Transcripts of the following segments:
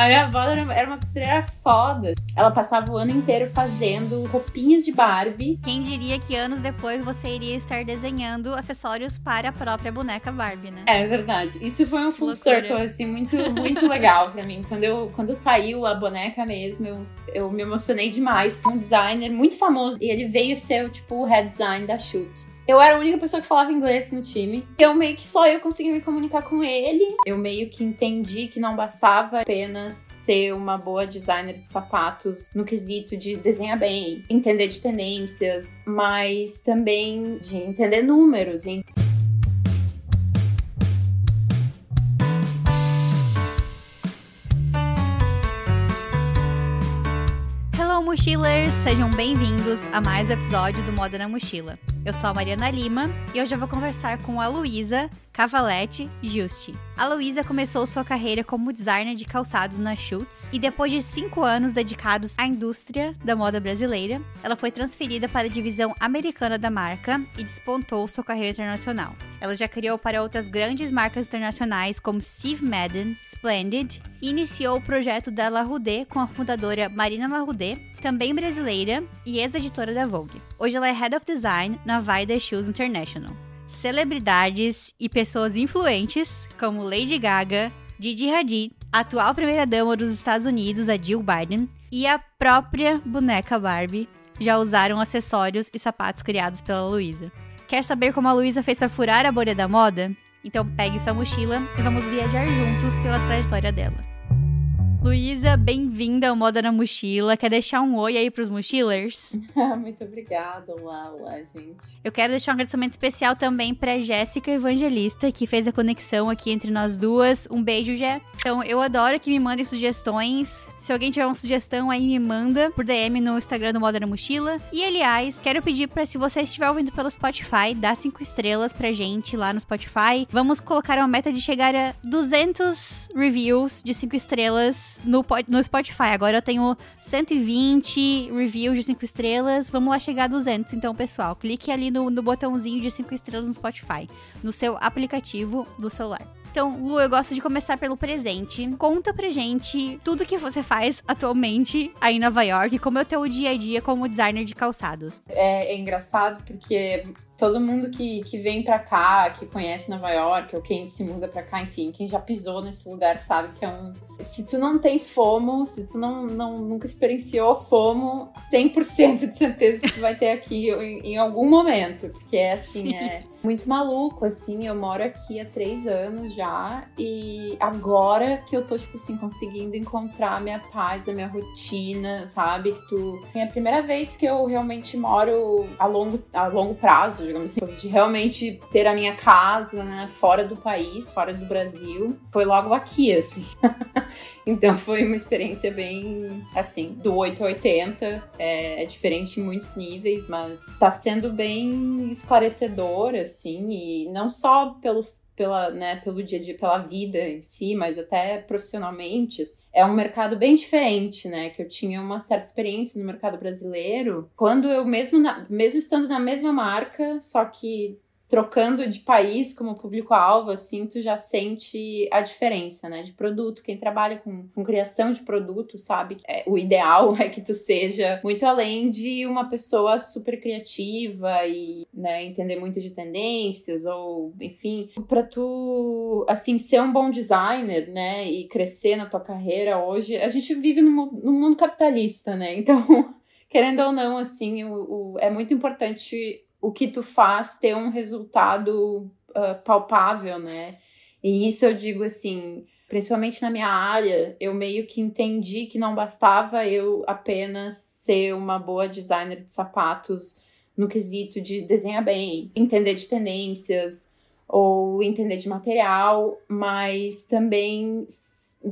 A minha avó era, uma costureira foda. Ela passava o ano inteiro fazendo roupinhas de Barbie. Quem diria que anos depois você iria estar desenhando acessórios para a própria boneca Barbie, né? É verdade. Isso foi um full circle, assim, muito, muito legal pra mim. Quando, eu, quando saiu a boneca mesmo, eu, eu me emocionei demais. Um designer muito famoso. E ele veio ser, tipo, o head design da Schutz. Eu era a única pessoa que falava inglês no time. Eu meio que só eu conseguia me comunicar com ele. Eu meio que entendi que não bastava apenas ser uma boa designer de sapatos no quesito de desenhar bem, entender de tendências, mas também de entender números. e Hello, mochilers! Sejam bem-vindos a mais um episódio do Moda na Mochila. Eu sou a Mariana Lima e hoje eu vou conversar com a Luísa Cavalete Giusti. A Luísa começou sua carreira como designer de calçados na Schutz e depois de cinco anos dedicados à indústria da moda brasileira, ela foi transferida para a divisão americana da marca e despontou sua carreira internacional. Ela já criou para outras grandes marcas internacionais como Steve Madden, Splendid e iniciou o projeto da La Rudé com a fundadora Marina La Rudé, também brasileira e ex-editora da Vogue. Hoje ela é Head of Design na Vaida Shoes International. Celebridades e pessoas influentes como Lady Gaga, Gigi Hadid, a atual primeira-dama dos Estados Unidos, a Jill Biden, e a própria boneca Barbie já usaram acessórios e sapatos criados pela Luísa. Quer saber como a Luísa fez para furar a bolha da moda? Então pegue sua mochila e vamos viajar juntos pela trajetória dela. Luísa, bem-vinda ao Moda na Mochila. Quer deixar um oi aí pros mochilers? Muito obrigada, olá, olá, gente. Eu quero deixar um agradecimento especial também pra Jéssica Evangelista, que fez a conexão aqui entre nós duas. Um beijo, Jé. Então, eu adoro que me mandem sugestões. Se alguém tiver uma sugestão aí, me manda por DM no Instagram do Moda na Mochila. E, aliás, quero pedir pra se você estiver ouvindo pelo Spotify, dá cinco estrelas pra gente lá no Spotify. Vamos colocar uma meta de chegar a 200 reviews de cinco estrelas no, no Spotify. Agora eu tenho 120 reviews de 5 estrelas. Vamos lá chegar a 200. Então, pessoal, clique ali no, no botãozinho de 5 estrelas no Spotify, no seu aplicativo do celular. Então, Lu, eu gosto de começar pelo presente. Conta pra gente tudo que você faz atualmente aí em Nova York, como é o teu dia a dia como designer de calçados. É, é engraçado porque todo mundo que, que vem pra cá, que conhece Nova York, ou quem se muda pra cá, enfim, quem já pisou nesse lugar sabe que é um. Se tu não tem FOMO, se tu não, não nunca experienciou FOMO, 100% de certeza que tu vai ter aqui em, em algum momento. Porque é assim, Sim. é muito maluco, assim. Eu moro aqui há três anos já, e agora que eu tô, tipo assim, conseguindo encontrar a minha paz, a minha rotina, sabe? Que tu. É a primeira vez que eu realmente moro a longo, a longo prazo, digamos assim, de realmente ter a minha casa, né, fora do país, fora do Brasil. Foi logo aqui, assim. então foi uma experiência bem, assim, do 8 a 80. É, é diferente em muitos níveis, mas tá sendo bem esclarecedor, assim, e não só pelo pela, né, pelo dia a dia, pela vida em si, mas até profissionalmente, é um mercado bem diferente, né? Que eu tinha uma certa experiência no mercado brasileiro, quando eu mesmo, na- mesmo estando na mesma marca, só que trocando de país como público-alvo, assim, tu já sente a diferença, né? De produto. Quem trabalha com, com criação de produto sabe que é, o ideal é que tu seja muito além de uma pessoa super criativa e, né, entender muito de tendências ou, enfim, pra tu, assim, ser um bom designer, né, e crescer na tua carreira hoje. A gente vive num, num mundo capitalista, né? Então, querendo ou não, assim, o, o- é muito importante o que tu faz ter um resultado ah, palpável, né? E isso eu digo assim, principalmente na minha área, eu meio que entendi que não bastava eu apenas ser uma boa designer de sapatos no quesito de desenhar bem, entender de tendências ou entender de material, mas também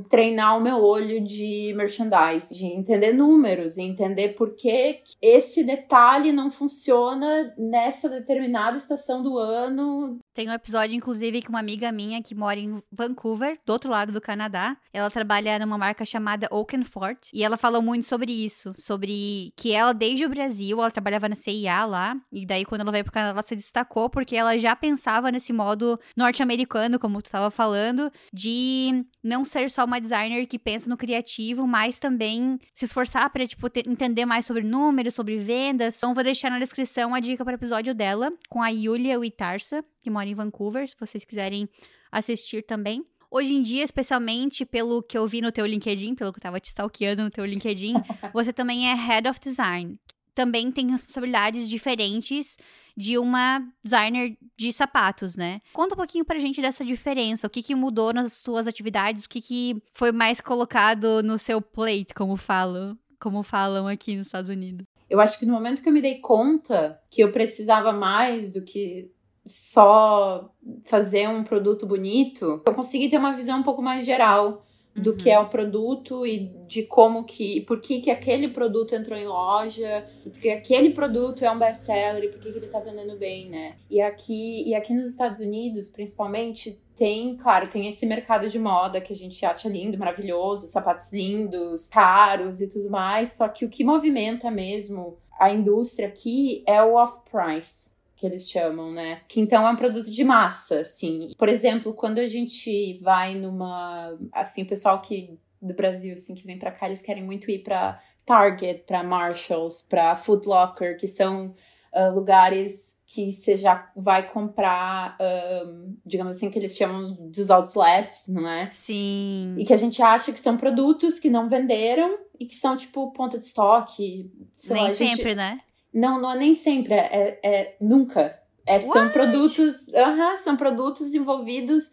treinar o meu olho de merchandise, de entender números, entender por que esse detalhe não funciona nessa determinada estação do ano. Tem um episódio, inclusive, que uma amiga minha que mora em Vancouver, do outro lado do Canadá, ela trabalha numa marca chamada Oakenfort. E ela falou muito sobre isso. Sobre que ela, desde o Brasil, ela trabalhava na CIA lá. E daí, quando ela veio pro Canadá, ela se destacou porque ela já pensava nesse modo norte-americano, como tu tava falando, de não ser só uma designer que pensa no criativo, mas também se esforçar para tipo, entender mais sobre números, sobre vendas. Então, vou deixar na descrição a dica para o episódio dela, com a Yulia Witarsa, que mora em Vancouver, se vocês quiserem assistir também. Hoje em dia, especialmente pelo que eu vi no teu LinkedIn, pelo que eu tava te stalkeando no teu LinkedIn, você também é Head of Design. Também tem responsabilidades diferentes de uma designer de sapatos, né? Conta um pouquinho pra gente dessa diferença, o que, que mudou nas suas atividades, o que, que foi mais colocado no seu plate, como falam, como falam aqui nos Estados Unidos. Eu acho que no momento que eu me dei conta que eu precisava mais do que só fazer um produto bonito, eu consegui ter uma visão um pouco mais geral do uhum. que é o produto e de como que, por que que aquele produto entrou em loja, porque aquele produto é um best-seller e por que, que ele tá vendendo bem, né? E aqui, e aqui nos Estados Unidos, principalmente, tem, claro, tem esse mercado de moda que a gente acha lindo, maravilhoso, sapatos lindos, caros e tudo mais, só que o que movimenta mesmo a indústria aqui é o off-price que eles chamam, né? Que então é um produto de massa, assim. Por exemplo, quando a gente vai numa, assim, o pessoal que do Brasil, assim, que vem para cá, eles querem muito ir para Target, para Marshalls, para Foot Locker, que são uh, lugares que você já vai comprar, um, digamos assim, que eles chamam dos outlets, não é? Sim. E que a gente acha que são produtos que não venderam e que são, tipo, ponta de estoque. Nem lá, sempre, gente... né? Não, não é nem sempre, é, é nunca. É, são produtos, uh -huh, são produtos desenvolvidos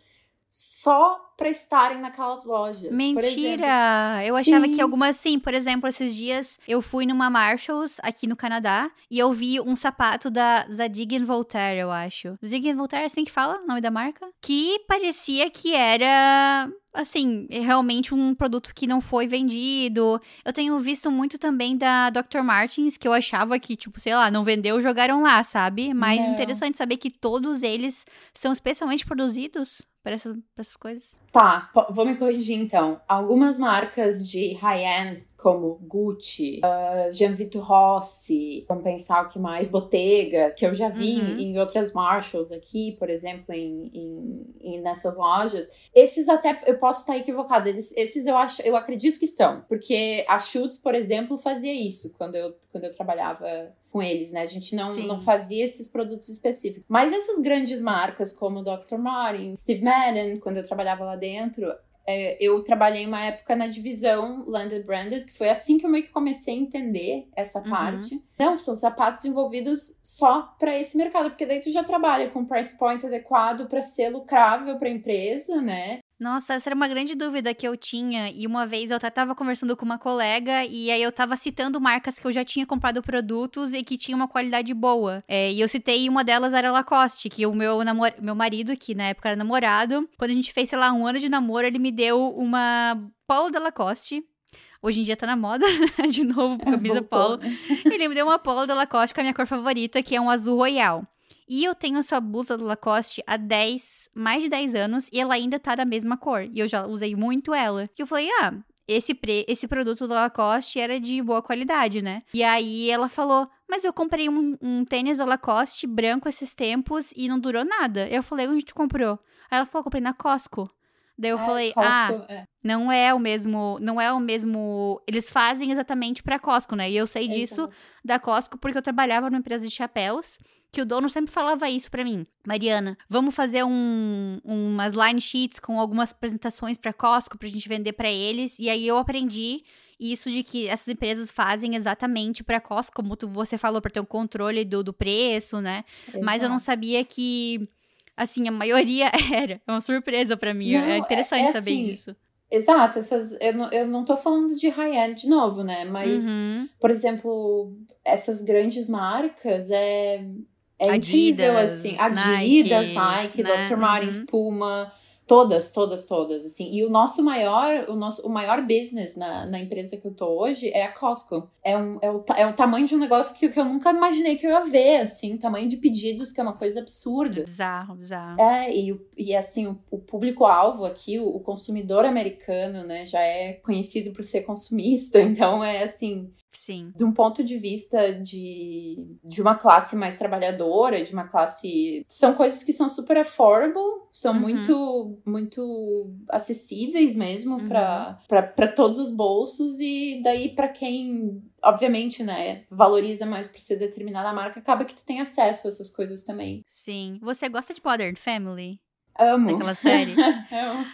só para estarem naquelas lojas. Mentira! Eu achava sim. que algumas sim. Por exemplo, esses dias eu fui numa Marshalls aqui no Canadá e eu vi um sapato da Zadig Voltaire, eu acho. Zadig Voltaire é assim que fala o nome da marca? Que parecia que era assim, é realmente um produto que não foi vendido. Eu tenho visto muito também da Dr. Martins, que eu achava que, tipo, sei lá, não vendeu, jogaram lá, sabe? Mas não. interessante saber que todos eles são especialmente produzidos para essas, essas coisas. Tá, vou me corrigir então. Algumas marcas de high-end, como Gucci, uh, Jean Vito Rossi, vamos pensar o que mais, Bottega, que eu já vi uhum. em outras Marshalls aqui, por exemplo, em, em, em, nessas lojas. Esses até, eu posso estar equivocada, eles, esses eu, acho, eu acredito que são, porque a Schutz, por exemplo, fazia isso quando eu, quando eu trabalhava com eles, né? A gente não, não fazia esses produtos específicos. Mas essas grandes marcas como Dr. Martin, Steve Madden, quando eu trabalhava lá dentro, é, eu trabalhei uma época na divisão Landed Branded, que foi assim que eu meio que comecei a entender essa uhum. parte. Não, são sapatos envolvidos só para esse mercado, porque daí tu já trabalha com price point adequado para ser lucrável para a empresa, né? Nossa, essa era uma grande dúvida que eu tinha. E uma vez eu até tava conversando com uma colega e aí eu tava citando marcas que eu já tinha comprado produtos e que tinham uma qualidade boa. É, e eu citei uma delas era Lacoste, que o meu, namor meu marido, que na época era namorado, quando a gente fez, sei lá, um ano de namoro, ele me deu uma polo da Lacoste. Hoje em dia tá na moda, de novo, camisa polo. Ele me deu uma polo da Lacoste com a minha cor favorita, que é um azul royal. E eu tenho essa blusa do Lacoste há 10, mais de 10 anos e ela ainda tá da mesma cor. E eu já usei muito ela. E eu falei, ah, esse, pre esse produto do Lacoste era de boa qualidade, né? E aí ela falou, mas eu comprei um, um tênis do Lacoste branco esses tempos e não durou nada. Eu falei, onde tu comprou? Aí ela falou, comprei na Costco. Daí eu é, falei, Costco, ah, é. não é o mesmo, não é o mesmo, eles fazem exatamente para Costco, né? E eu sei disso da Costco porque eu trabalhava numa empresa de chapéus, que o dono sempre falava isso para mim. Mariana, vamos fazer um, umas line sheets com algumas apresentações para Costco pra gente vender para eles. E aí eu aprendi isso de que essas empresas fazem exatamente para Costco, como tu, você falou, para ter o um controle do, do preço, né? Exato. Mas eu não sabia que assim, a maioria era. É uma surpresa para mim. Não, é interessante é, é saber assim, disso. Exato, essas, eu, não, eu não tô falando de high-end de novo, né? Mas, uhum. por exemplo, essas grandes marcas é, é Adidas, incrível, assim. Adidas, Nike, Nike né? Dr. Martens, uhum. Puma, Todas, todas, todas, assim. E o nosso maior, o nosso o maior business na, na empresa que eu tô hoje é a Costco. É, um, é, o, é o tamanho de um negócio que, que eu nunca imaginei que eu ia ver, assim. Tamanho de pedidos, que é uma coisa absurda. Bizarro, bizarro. É, e, e assim, o, o público-alvo aqui, o, o consumidor americano, né, já é conhecido por ser consumista. Então, é assim, Sim. de um ponto de vista de, de uma classe mais trabalhadora, de uma classe. São coisas que são super affordable, são Uhum. muito, muito acessíveis mesmo Uhum. para todos os bolsos, e daí para quem, obviamente, né, valoriza mais por ser determinada marca, acaba que tu tem acesso a essas coisas também. Sim. Você gosta de Modern Family? Amo. Daquela série? Amo.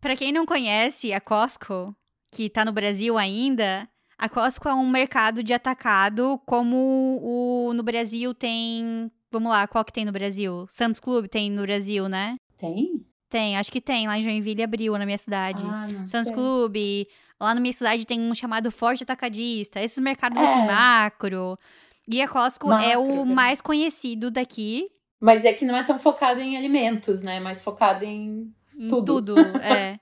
Pra quem não conhece a Costco, que tá no Brasil ainda, a Costco é um mercado de atacado como o no Brasil tem. Vamos lá, qual que tem no Brasil? Sam's Club tem no Brasil, né? Tem? Tem, acho que tem. Lá em Joinville abriu, na minha cidade. Ah, não Sam's sei. Club. Lá na minha cidade tem um chamado Forte Atacadista. Esses mercados É. assim, macro. E a Costco é Macro, o né? mais conhecido daqui. Mas é que não é tão focado em alimentos, né? Mais focado em Em Tudo. tudo, é.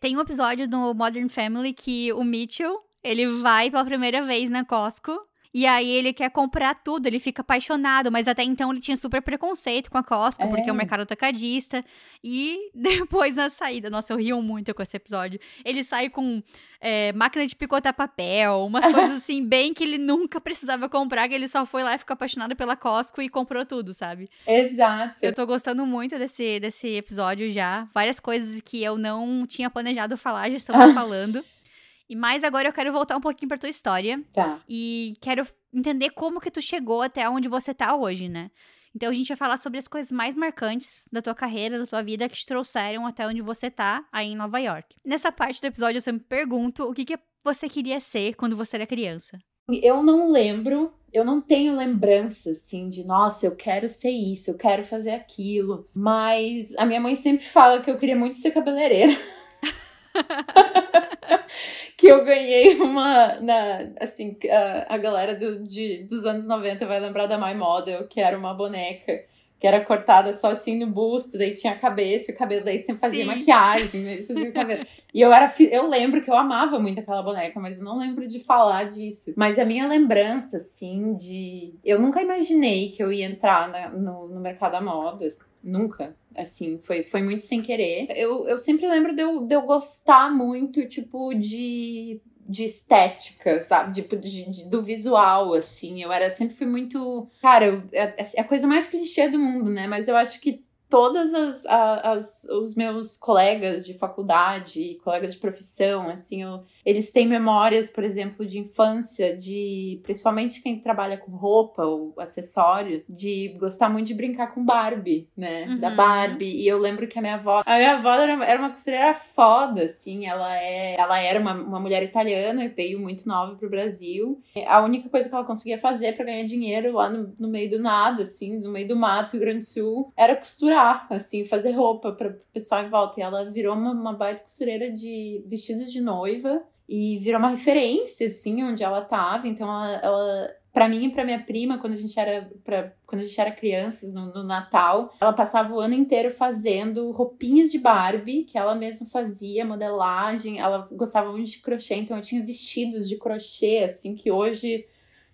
Tem um episódio do Modern Family que o Mitchell, ele vai pela primeira vez na Costco. E aí ele quer comprar tudo, ele fica apaixonado, mas até então ele tinha super preconceito com a Costco, porque é um É. mercado atacadista. E depois na saída, nossa, eu rio muito com esse episódio. Ele sai com é, máquina de picotar papel, umas coisas assim, bem que ele nunca precisava comprar, que ele só foi lá e ficou apaixonado pela Costco e comprou tudo, sabe? Exato. Eu tô gostando muito desse, desse episódio já. Várias coisas que eu não tinha planejado falar, já estamos falando. E mais agora eu quero voltar um pouquinho pra tua história. Tá. E quero entender como que tu chegou até onde você tá hoje, né? Então a gente vai falar sobre as coisas mais marcantes da tua carreira, da tua vida, que te trouxeram até onde você tá aí em Nova York. Nessa parte do episódio eu sempre pergunto o que, que você queria ser quando você era criança. Eu não lembro, eu não tenho lembrança assim de, nossa, eu quero ser isso, eu quero fazer aquilo. Mas a minha mãe sempre fala que eu queria muito ser cabeleireira. que eu ganhei uma. Na, assim, a, a galera do, de, dos anos 90 vai lembrar da My Model, que era uma boneca que era cortada só assim no busto, daí tinha a cabeça, e o cabelo daí sempre fazia Sim. maquiagem, né, fazia cabelo. E eu era, eu lembro que eu amava muito aquela boneca, mas eu não lembro de falar disso. Mas a minha lembrança, assim, de. Eu nunca imaginei que eu ia entrar na- no, no mercado da moda. Nunca. Assim, foi, foi muito sem querer. Eu, eu sempre lembro de eu, de eu gostar muito, tipo, de. De estética, sabe? Tipo, de, de- do visual, assim. Eu era sempre fui muito. Cara, eu- é, é a coisa mais clichê do mundo, né? Mas eu acho que todas as, as- os meus colegas de faculdade colegas de profissão, assim, eu- eles têm memórias, por exemplo, de infância, de principalmente quem trabalha com roupa ou acessórios, de gostar muito de brincar com Barbie, né? Da Uhum. Barbie. E eu lembro que a minha avó, a minha avó era, era uma costureira foda, assim, ela é, ela era uma, uma mulher italiana e veio muito nova pro Brasil. A única coisa que ela conseguia fazer pra ganhar dinheiro lá no, no meio do nada, assim, no meio do mato, Rio Grande do Sul, era costurar, assim, fazer roupa para o pessoal em volta. E ela virou uma, uma baita costureira de vestidos de noiva e virou uma referência, assim, onde ela tava. Então, ela, ela para mim e pra minha prima, quando a gente era, pra, quando a gente era crianças, no, no Natal, ela passava o ano inteiro fazendo roupinhas de Barbie, que ela mesma fazia, modelagem. Ela gostava muito de crochê, então eu tinha vestidos de crochê, assim, que hoje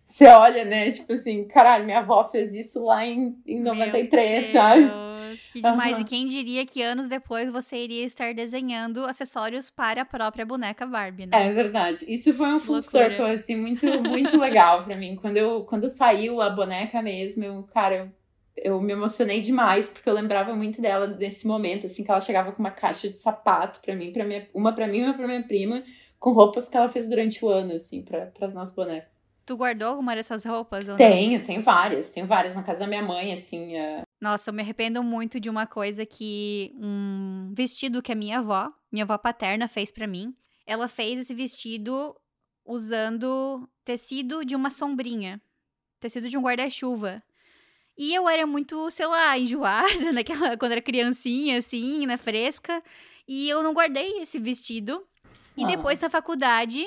você olha, né? Tipo assim, caralho, minha avó fez isso lá em, em 93, Meu sabe? Deus, que demais. Aham. E quem diria que anos depois você iria estar desenhando acessórios para a própria boneca Barbie, né? É verdade. Isso foi um full Loucura. circle, assim, muito, muito legal pra mim. Quando, eu, quando saiu a boneca mesmo, eu, cara, eu, eu me emocionei demais, porque eu lembrava muito dela nesse momento, assim, que ela chegava com uma caixa de sapato pra mim, pra minha, uma pra mim e uma pra minha prima, com roupas que ela fez durante o ano, assim, pra, pras nossas bonecas. Tu guardou alguma dessas roupas? Ou não? Tenho, tenho várias, tenho várias na casa da minha mãe, assim. é, Nossa, eu me arrependo muito de uma coisa que um vestido que a minha avó, minha avó paterna fez pra mim. Ela fez esse vestido usando tecido de uma sombrinha, tecido de um guarda-chuva. E eu era muito, sei lá, enjoada naquela quando era criancinha assim, na fresca, e eu não guardei esse vestido. E Ah. depois na faculdade,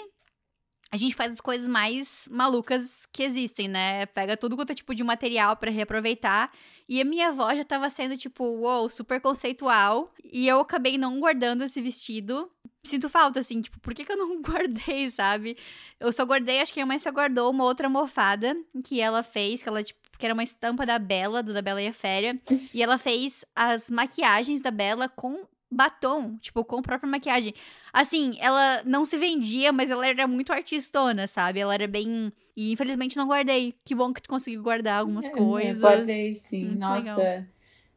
a gente faz as coisas mais malucas que existem, né? Pega tudo quanto é tipo de material para reaproveitar. E a minha avó já tava sendo, tipo, uou, wow, super conceitual. E eu acabei não guardando esse vestido. Sinto falta, assim, tipo, por que, que eu não guardei, sabe? Eu só guardei, acho que a mãe só guardou uma outra almofada que ela fez, que ela, tipo, que era uma estampa da Bela, do da Bela e a Féria. e ela fez as maquiagens da Bela com batom, tipo, com a própria maquiagem. Assim, ela não se vendia, mas ela era muito artistona, sabe? Ela era bem. E infelizmente não guardei. Que bom que tu conseguiu guardar algumas é, coisas. guardei, sim. Muito Nossa. Legal.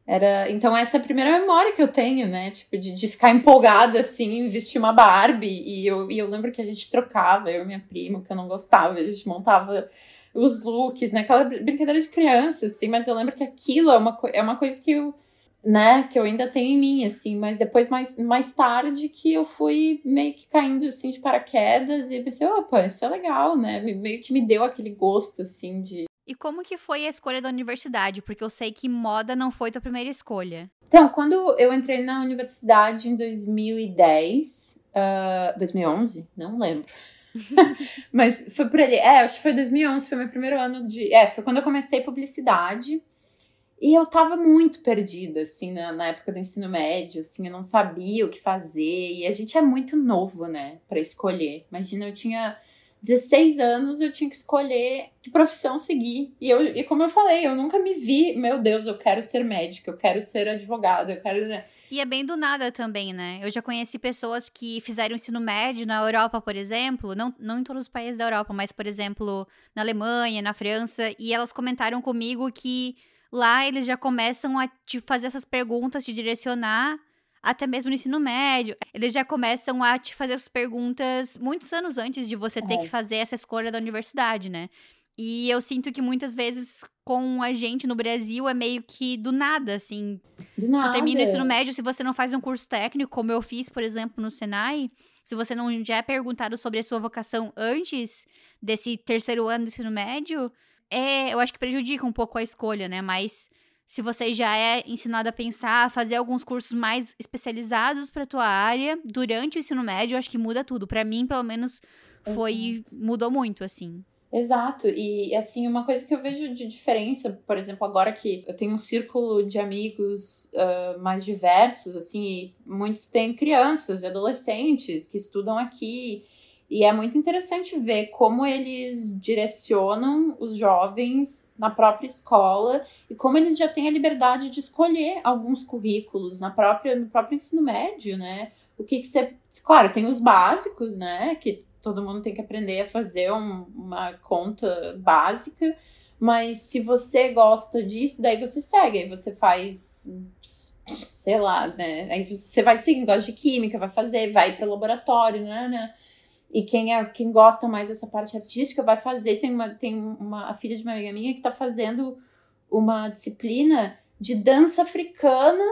Era, então, essa é a primeira memória que eu tenho, né? Tipo, de, de ficar empolgada, assim, vestir uma Barbie. E eu, e eu lembro que a gente trocava, eu e minha prima, que eu não gostava. A gente montava os looks, né? Aquela brincadeira de criança, assim. Mas eu lembro que aquilo é uma, é uma coisa que eu né, que eu ainda tenho em mim, assim, mas depois, mais, mais tarde, que eu fui meio que caindo, assim, de paraquedas e pensei, opa, isso é legal, né, meio que me deu aquele gosto, assim, de... E como que foi a escolha da universidade? Porque eu sei que moda não foi tua primeira escolha. Então, quando eu entrei na universidade em 2010, uh, 2011, não lembro. Mas foi por ali. É, acho que foi 2011, foi meu primeiro ano de. É, foi quando eu comecei publicidade. E eu tava muito perdida, assim, na, na, época do ensino médio, assim, eu não sabia o que fazer. E a gente é muito novo, né, para escolher. Imagina, eu tinha 16 anos, eu tinha que escolher que profissão seguir. E, eu, e como eu falei, eu nunca me vi, meu Deus, eu quero ser médica, eu quero ser advogada, eu quero. Né? E é bem do nada também, né? Eu já conheci pessoas que fizeram ensino médio na Europa, por exemplo, não, não em todos os países da Europa, mas, por exemplo, na Alemanha, na França, e elas comentaram comigo que Lá eles já começam a te fazer essas perguntas, te direcionar, até mesmo no ensino médio. Eles já começam a te fazer essas perguntas muitos anos antes de você ter é. que fazer essa escolha da universidade, né? E eu sinto que muitas vezes com a gente no Brasil é meio que do nada, assim. Do nada. Tu termina o ensino médio, se você não faz um curso técnico, como eu fiz, por exemplo, no Senai, se você não já é perguntado sobre a sua vocação antes desse terceiro ano do ensino médio, é, eu acho que prejudica um pouco a escolha, né? Mas se você já é ensinado a pensar, a fazer alguns cursos mais especializados para tua área durante o ensino médio, eu acho que muda tudo. Para mim, pelo menos, foi Exato. mudou muito, assim. Exato, e assim, uma coisa que eu vejo de diferença, por exemplo, agora que eu tenho um círculo de amigos uh, mais diversos, assim, muitos têm crianças e adolescentes que estudam aqui, e é muito interessante ver como eles direcionam os jovens na própria escola e como eles já têm a liberdade de escolher alguns currículos na própria, no próprio ensino médio, né? O que, que você. Claro, tem os básicos, né? Que todo mundo tem que aprender a fazer um, uma conta básica. Mas se você gosta disso, daí você segue, aí você faz sei lá, né? Aí você vai seguindo, gosta de química, vai fazer, vai para o laboratório, né, né? E quem, é, quem gosta mais dessa parte artística vai fazer. Tem uma, tem uma a filha de uma amiga minha que está fazendo uma disciplina de dança africana.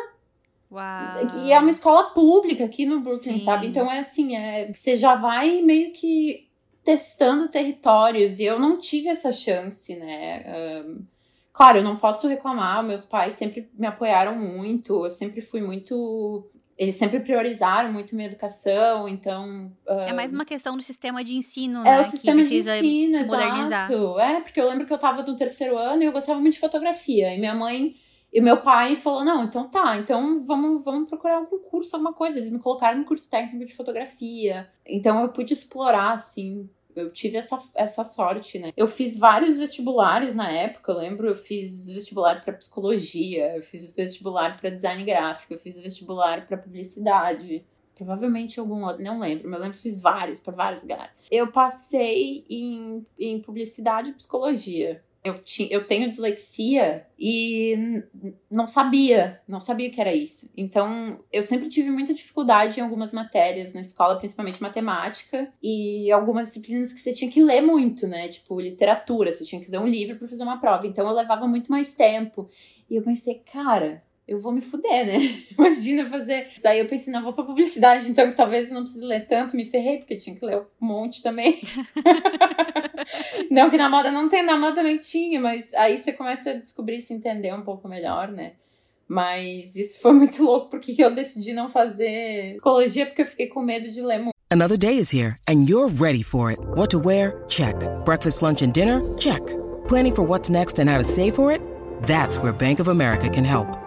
Uau. E é uma escola pública aqui no Brooklyn, Sim. sabe? Então é assim, é, você já vai meio que testando territórios. E eu não tive essa chance, né? Um, claro, eu não posso reclamar, meus pais sempre me apoiaram muito, eu sempre fui muito eles sempre priorizaram muito minha educação, então. Uh, é mais uma questão do sistema de ensino, é né? É o sistema de ensino, modernizar. exato. É, porque eu lembro que eu tava no terceiro ano e eu gostava muito de fotografia. E minha mãe e meu pai falou: não, então tá, então vamos, vamos procurar algum curso, alguma coisa. Eles me colocaram no curso técnico de fotografia. Então eu pude explorar, assim, eu tive essa, essa sorte, né? Eu fiz vários vestibulares na época, eu lembro, eu fiz vestibular para psicologia, eu fiz vestibular para design gráfico, eu fiz vestibular para publicidade. Provavelmente algum outro, não lembro, mas eu lembro que fiz vários, para vários lugares. Eu passei em, em publicidade e psicologia eu, tinha, eu tenho dislexia e não sabia, não sabia que era isso. Então, eu sempre tive muita dificuldade em algumas matérias na escola, principalmente matemática, e algumas disciplinas que você tinha que ler muito, né? Tipo, literatura, você tinha que ler um livro para fazer uma prova. Então, eu levava muito mais tempo. E eu pensei, cara, eu vou me fuder, né? Imagina fazer. Aí eu pensei, não, vou pra publicidade, então talvez eu não precise ler tanto, me ferrei, porque tinha que ler um monte também. não, que na moda não tem, na moda também tinha, mas aí você começa a descobrir, se entender um pouco melhor, né? Mas isso foi muito louco, porque eu decidi não fazer psicologia, porque eu fiquei com medo de ler muito. Another day is here, and you're ready for it. What to wear? Check. Breakfast, lunch, and dinner? Check. Planning for what's next and how to save for it? That's where Bank of America can help.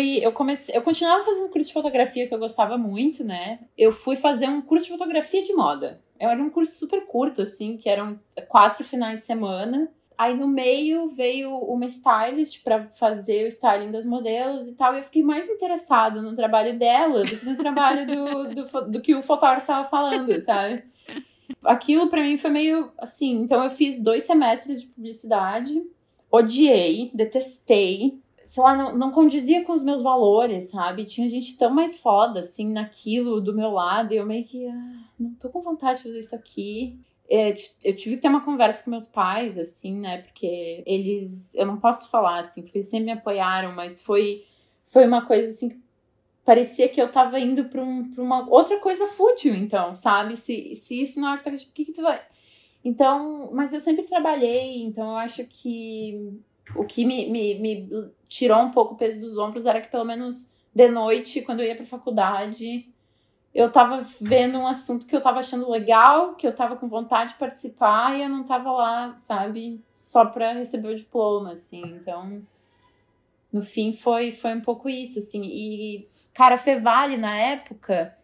eu comecei, eu continuava fazendo curso de fotografia que eu gostava muito, né? Eu fui fazer um curso de fotografia de moda. Era um curso super curto, assim, que eram quatro finais de semana. Aí no meio veio uma stylist para fazer o styling das modelos e tal. E eu fiquei mais interessado no trabalho dela do que no trabalho do, do, do que o fotógrafo tava falando, sabe? Aquilo para mim foi meio assim. Então eu fiz dois semestres de publicidade, odiei, detestei. Sei lá, não, não condizia com os meus valores, sabe? Tinha gente tão mais foda, assim, naquilo do meu lado. E eu meio que, ah, não tô com vontade de fazer isso aqui. É, eu tive que ter uma conversa com meus pais, assim, né? Porque eles. Eu não posso falar, assim, porque eles sempre me apoiaram, mas foi, foi uma coisa, assim, que parecia que eu tava indo pra, um, pra uma outra coisa fútil, então, sabe? Se, se isso não é o que que, que tu vai. Então, mas eu sempre trabalhei, então eu acho que o que me, me, me tirou um pouco o peso dos ombros era que pelo menos de noite, quando eu ia pra faculdade, eu tava vendo um assunto que eu tava achando legal, que eu tava com vontade de participar e eu não tava lá, sabe, só pra receber o diploma, assim. Então, no fim foi foi um pouco isso, assim. E Cara, Fevale, na época,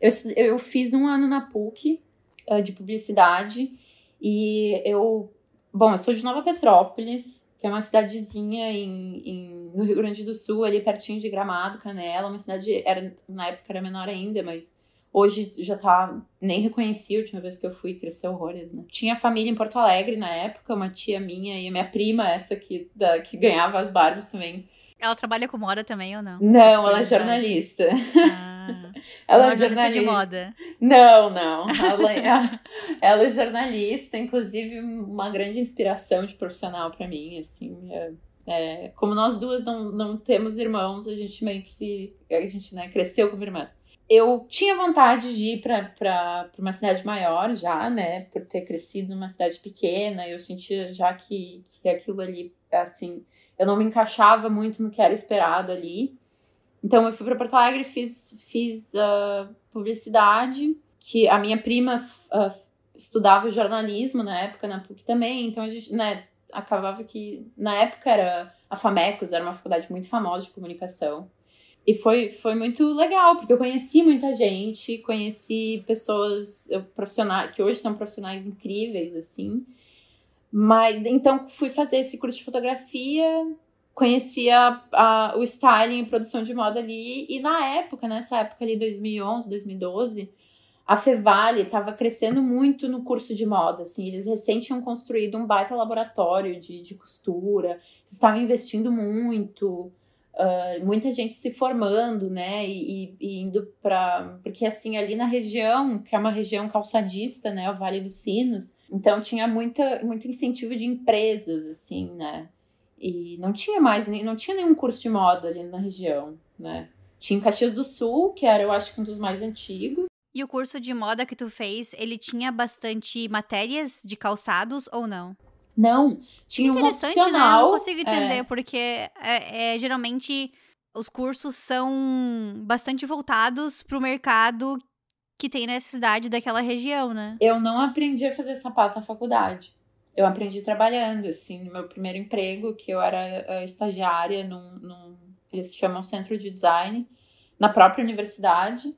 eu, eu fiz um ano na PUC uh, de publicidade e eu. Bom, eu sou de Nova Petrópolis, que é uma cidadezinha em, em, no Rio Grande do Sul, ali pertinho de Gramado, Canela, uma cidade, era, na época era menor ainda, mas hoje já tá, nem reconheci a última vez que eu fui, cresceu horrores, né? Tinha família em Porto Alegre na época, uma tia minha e a minha prima, essa que, da, que ganhava as Barbies também, ela trabalha com moda também ou não? Não, ela é jornalista. Ah, ela é jornalista de moda. Não, não. Ela, é, ela é jornalista, inclusive uma grande inspiração de profissional para mim, assim. É, é, como nós duas não, não temos irmãos, a gente meio que se. A gente né, cresceu como irmãs. Eu tinha vontade de ir para uma cidade maior já, né? Por ter crescido numa cidade pequena. Eu sentia já que, que aquilo ali, assim, eu não me encaixava muito no que era esperado ali. Então eu fui para Porto Alegre, fiz, fiz uh, publicidade, que a minha prima uh, estudava jornalismo na época na PUC também, então a gente, né, acabava que na época era a Famecos, era uma faculdade muito famosa de comunicação. E foi, foi muito legal, porque eu conheci muita gente, conheci pessoas profissionais que hoje são profissionais incríveis, assim. Mas então fui fazer esse curso de fotografia, conheci a, a, o styling e produção de moda ali. E na época, nessa época ali, 2011, 2012, a Fevale estava crescendo muito no curso de moda. Assim, eles recém tinham construído um baita laboratório de, de costura, estavam investindo muito. Uh, muita gente se formando, né, e, e indo para. Porque, assim, ali na região, que é uma região calçadista, né, o Vale dos Sinos, então tinha muita, muito incentivo de empresas, assim, né, e não tinha mais, não tinha nenhum curso de moda ali na região, né. Tinha em Caxias do Sul, que era, eu acho um dos mais antigos. E o curso de moda que tu fez, ele tinha bastante matérias de calçados ou não? Não, tinha um opcional. Né? Eu não consigo entender, é. porque é, é, geralmente os cursos são bastante voltados para o mercado que tem necessidade daquela região, né? Eu não aprendi a fazer sapato na faculdade. Eu aprendi trabalhando, assim, no meu primeiro emprego, que eu era uh, estagiária num, num. Eles chamam Centro de Design, na própria universidade.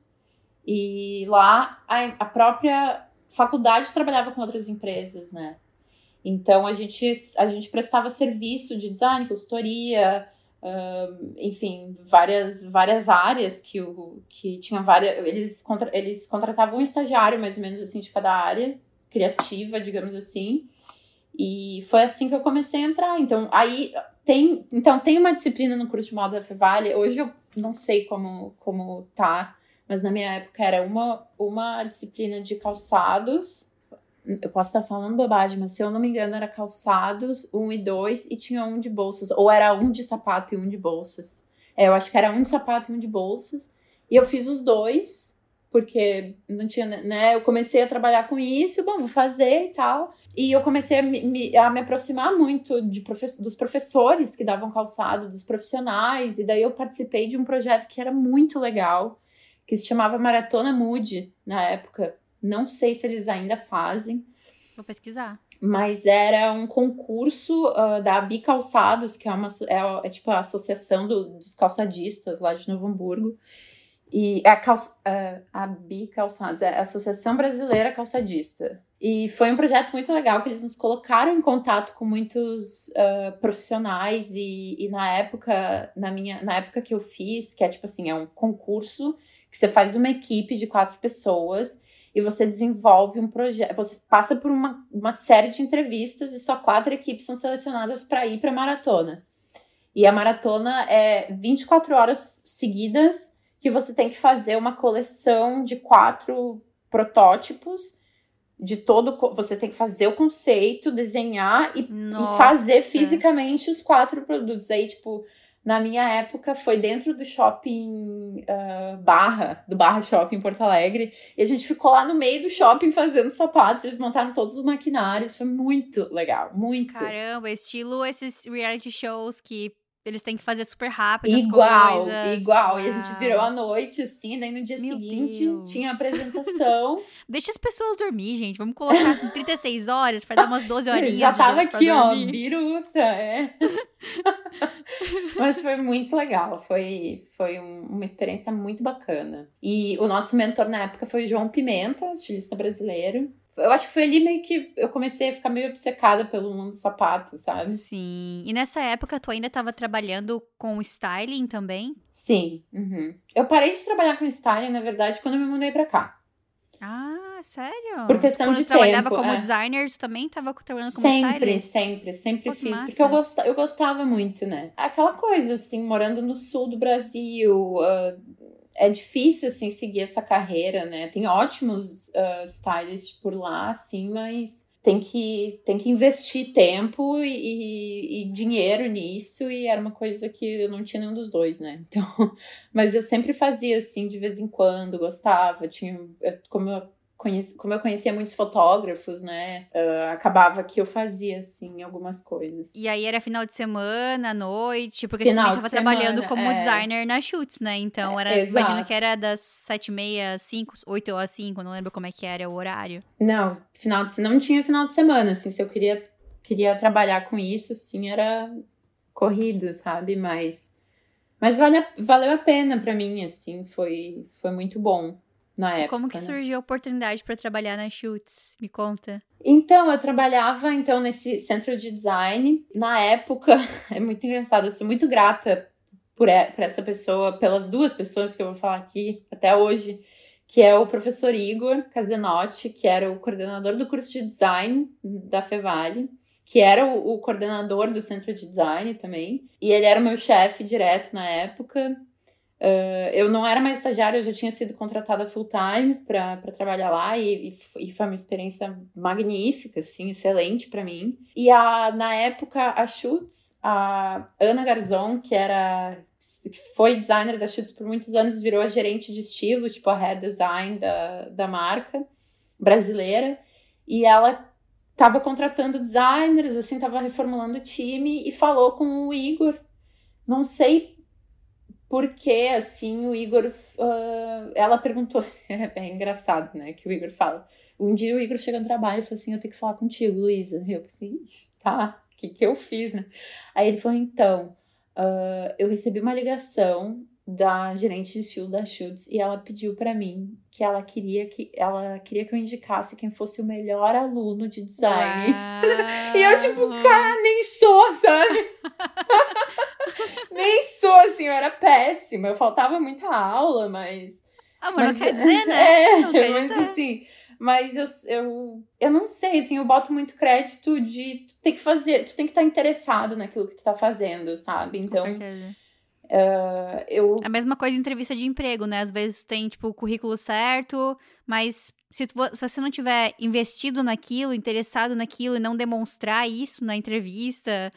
E lá a, a própria faculdade trabalhava com outras empresas, né? Então a gente, a gente prestava serviço de design, consultoria, enfim, várias, várias áreas que, o, que tinha várias. Eles, contra, eles contratavam um estagiário, mais ou menos assim, de cada área, criativa, digamos assim. E foi assim que eu comecei a entrar. Então, aí tem, então, tem uma disciplina no curso de moda da Fevale. Hoje eu não sei como, como tá, mas na minha época era uma, uma disciplina de calçados. Eu posso estar falando bobagem, mas se eu não me engano, era calçados, um e dois, e tinha um de bolsas. Ou era um de sapato e um de bolsas. É, eu acho que era um de sapato e um de bolsas. E eu fiz os dois porque não tinha, né? Eu comecei a trabalhar com isso, bom, vou fazer e tal. E eu comecei a me, a me aproximar muito de dos professores que davam calçado, dos profissionais, e daí eu participei de um projeto que era muito legal, que se chamava Maratona Mood na época. Não sei se eles ainda fazem. Vou pesquisar. Mas era um concurso uh, da Bicalçados, que é uma é, é tipo a associação do, dos calçadistas lá de Novo Hamburgo. E a, calça, a, a Bi Calçados, é a Associação Brasileira Calçadista. E foi um projeto muito legal que eles nos colocaram em contato com muitos uh, profissionais e, e, na época, na minha, na época que eu fiz, que é tipo assim, é um concurso que você faz uma equipe de quatro pessoas e você desenvolve um projeto, você passa por uma, uma série de entrevistas e só quatro equipes são selecionadas para ir para maratona. E a maratona é 24 horas seguidas que você tem que fazer uma coleção de quatro protótipos de todo. Você tem que fazer o conceito, desenhar e, e, fazer fisicamente os quatro produtos. Aí, tipo, na minha época foi dentro do shopping uh, Barra, do Barra Shopping em Porto Alegre, e a gente ficou lá no meio do shopping fazendo sapatos. Eles montaram todos os maquinários, foi muito legal, muito. Caramba, estilo esses reality shows que eles têm que fazer super rápido igual, coisas. Igual, E a gente virou à noite, assim, daí no dia Meu seguinte Deus. tinha a apresentação. Deixa as pessoas dormir, gente. Vamos colocar assim, 36 horas para dar umas 12 horinhas. Já tava aqui, ó, biruta, é. Mas foi muito legal, foi, foi um, uma experiência muito bacana. E o nosso mentor na época foi o João Pimenta, estilista brasileiro eu acho que foi ali meio que eu comecei a ficar meio obcecada pelo mundo do sapato, sabe? Sim. E nessa época tu ainda estava trabalhando com styling também? Sim. Uhum. Eu parei de trabalhar com styling, na verdade, quando eu me mudei pra cá. Ah, sério? Por questão quando de tempo. trabalhava como é. designer, tu também estava trabalhando como sempre, styling? Sempre, sempre, sempre fiz. Massa. Porque eu gostava, eu gostava muito, né? Aquela coisa, assim, morando no sul do Brasil, uh, é difícil, assim, seguir essa carreira, né? Tem ótimos uh, stylists por lá, assim, mas tem que, tem que investir tempo e, e, dinheiro nisso, e era uma coisa que eu não tinha nenhum dos dois, né? Então, mas eu sempre fazia, assim, de vez em quando, gostava, tinha, como eu conheci, como eu conhecia muitos fotógrafos, né? Uh, acabava que eu fazia, assim, algumas coisas. E aí era final de semana, noite, porque final também tava trabalhando como é... designer na Shoots, né? Então era, é, imagino que era das sete e meia, às cinco, oito às cinco, não lembro como é que era o horário. Não, final de, não tinha final de semana, assim, se eu queria, queria trabalhar com isso, assim, era corrido, sabe? Mas, mas vale, valeu a pena para mim, assim, foi, foi muito bom na época. Como que né? surgiu a oportunidade para trabalhar na Schutz? Me conta. Então, eu trabalhava então nesse centro de design. Na época, é muito engraçado, eu sou muito grata por, por essa pessoa, pelas duas pessoas que eu vou falar aqui até hoje, que é o professor Igor Casenotti, que era o coordenador do curso de design da Fevale, que era o, o coordenador do centro de design também, e ele era o meu chefe direto na época. Uh, eu não era mais estagiária, eu já tinha sido contratada full time para trabalhar lá e, e, foi uma experiência magnífica, assim, excelente para mim. E a, na época, a Schutz, a Ana Garzon, que era que foi designer da Schutz por muitos anos, virou a gerente de estilo, tipo a head design da, da marca brasileira. E ela estava contratando designers, assim, estava reformulando o time e falou com o Igor. Não sei porque, assim, o Igor. Uh, ela perguntou. É, engraçado, né? Que o Igor fala. Um dia o Igor chega no trabalho e falou assim: Eu tenho que falar contigo, Luísa. Eu assim: Tá, o que, que eu fiz, né? Aí ele falou: Então, uh, eu recebi uma ligação da gerente de estilo da Schultz e ela pediu para mim que ela queria que ela queria que eu indicasse quem fosse o melhor aluno de design. e eu tipo, cara, nem sou, sabe? nem sou assim, eu era péssima, eu faltava muita aula, mas Ah, mas, mas não quer dizer, né? É, não quer mas dizer. assim, mas eu, eu, eu não sei, assim, eu boto muito crédito de tu tem que fazer, tu tem que estar interessado naquilo que tu tá fazendo, sabe? Então, Com certeza. Uh, eu A mesma coisa em entrevista de emprego, né? Às vezes tem, tipo, o currículo certo, mas se, tu, se você não tiver investido naquilo, interessado naquilo e não demonstrar isso na entrevista,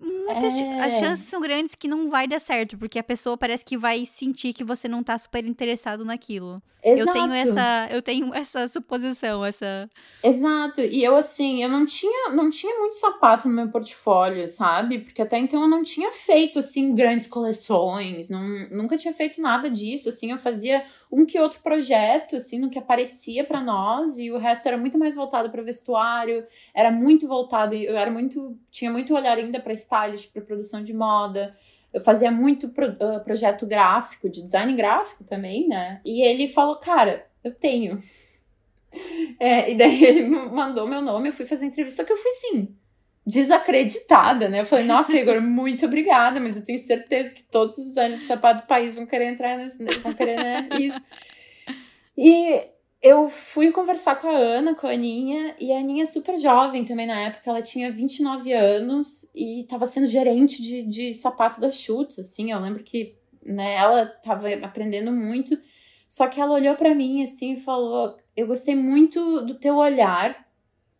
muitas, É. as chances são grandes que não vai dar certo, porque a pessoa parece que vai sentir que você não tá super interessado naquilo. Eu tenho Exato. essa, eu tenho essa suposição, essa Exato. E eu, assim, eu não tinha, não tinha muito sapato no meu portfólio, sabe? Porque até então eu não tinha feito, assim, grandes coleções, não, nunca tinha feito nada disso, assim, eu fazia um que outro projeto, assim, no que aparecia pra nós, e o resto era muito mais voltado para vestuário, era muito voltado, eu era muito, tinha muito olhar ainda para stylist, para produção de moda, eu fazia muito pro- ah, projeto gráfico, de design gráfico também, né? E ele falou, cara, eu tenho. É, e daí ele mandou meu nome, eu fui fazer entrevista, só que eu fui sim, desacreditada, né? Eu falei, nossa, Igor, muito obrigada, mas eu tenho certeza que todos os designers de sapato do país vão querer entrar nesse, vão querer, né? Isso. E eu fui conversar com a Ana, com a Aninha, e a Aninha é super jovem também na época, ela tinha 29 anos e tava sendo gerente de, de sapato da Schutz, assim, eu lembro que né, ela tava aprendendo muito, só que ela olhou pra mim assim e falou: Eu gostei muito do teu olhar,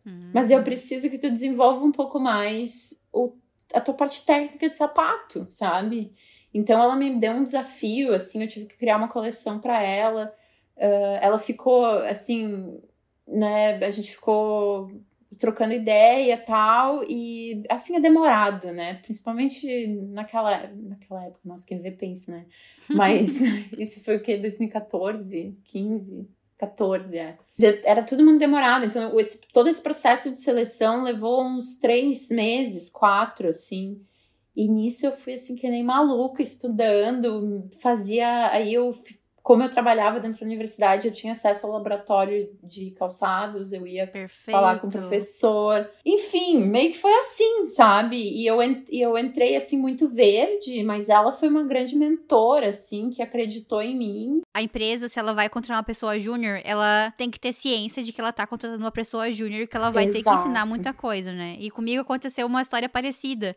Hum. mas eu preciso que tu desenvolva um pouco mais o, a tua parte técnica de sapato, sabe? Então ela me deu um desafio, assim, eu tive que criar uma coleção pra ela. Ah, ela ficou assim, né? A gente ficou trocando ideia e tal, e assim é demorado, né? Principalmente naquela, naquela época, nossa, quem vê pensa, né? Mas isso foi o que? 2014, 15, 14, é. Era tudo muito demorado, então esse- todo esse processo de seleção levou uns três meses, quatro, assim. E nisso eu fui assim que nem maluca, estudando, fazia. Aí eu, como eu trabalhava dentro da universidade, eu tinha acesso ao laboratório de calçados, eu ia Perfeito. falar com o professor. Enfim, meio que foi assim, sabe? E eu, e eu entrei assim muito verde, mas ela foi uma grande mentora, assim, que acreditou em mim. A empresa, se ela vai contratar uma pessoa júnior, ela tem que ter ciência de que ela tá contratando uma pessoa júnior que ela vai ter que Exato. ensinar muita coisa, né? E comigo aconteceu uma história parecida.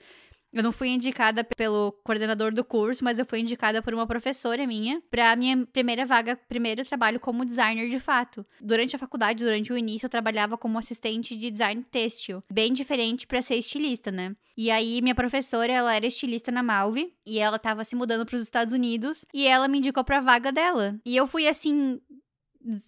Eu não fui indicada pelo coordenador do curso, mas eu fui indicada por uma professora minha pra minha primeira vaga, primeiro trabalho como designer de fato. Durante a faculdade, durante o início, eu trabalhava como assistente de design têxtil, bem diferente pra ser estilista, né? E aí minha professora, ela era estilista na Malve e ela tava se mudando pros Estados Unidos e ela me indicou pra vaga dela. E eu fui assim,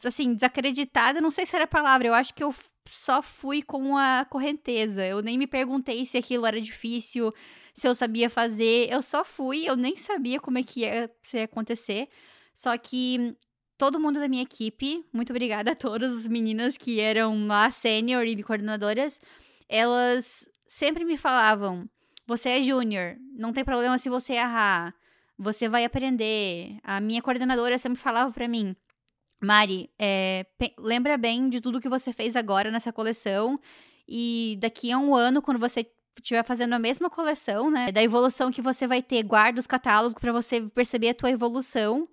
assim, desacreditada, não sei se era a palavra, eu acho que eu só fui com a correnteza. Eu nem me perguntei se aquilo era difícil, se eu sabia fazer. Eu só fui, eu nem sabia como é que ia, ia acontecer. Só que todo mundo da minha equipe, muito obrigada a todas as meninas que eram lá sênior e coordenadoras, elas sempre me falavam: "Você é júnior, não tem problema se você errar. Você vai aprender". A minha coordenadora sempre falava pra mim: Mari, é, lembra bem de tudo que você fez agora nessa coleção e daqui a um ano, quando você estiver fazendo a mesma coleção, né, da evolução que você vai ter, guarda os catálogos pra você perceber a tua evolução.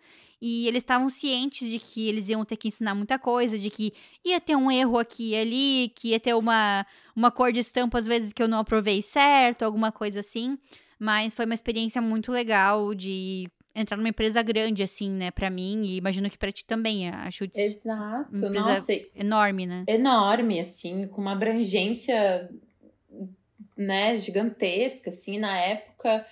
E eles estavam cientes de que eles iam ter que ensinar muita coisa, de que ia ter um erro aqui e ali, que ia ter uma, uma cor de estampa às vezes que eu não aprovei certo, alguma coisa assim. Mas foi uma experiência muito legal de entrar numa empresa grande, assim, né, pra mim, e imagino que pra ti também, a Schutz Exato, Empresa- nossa, enorme, né? enorme, assim, com uma abrangência, né, gigantesca, assim, na época.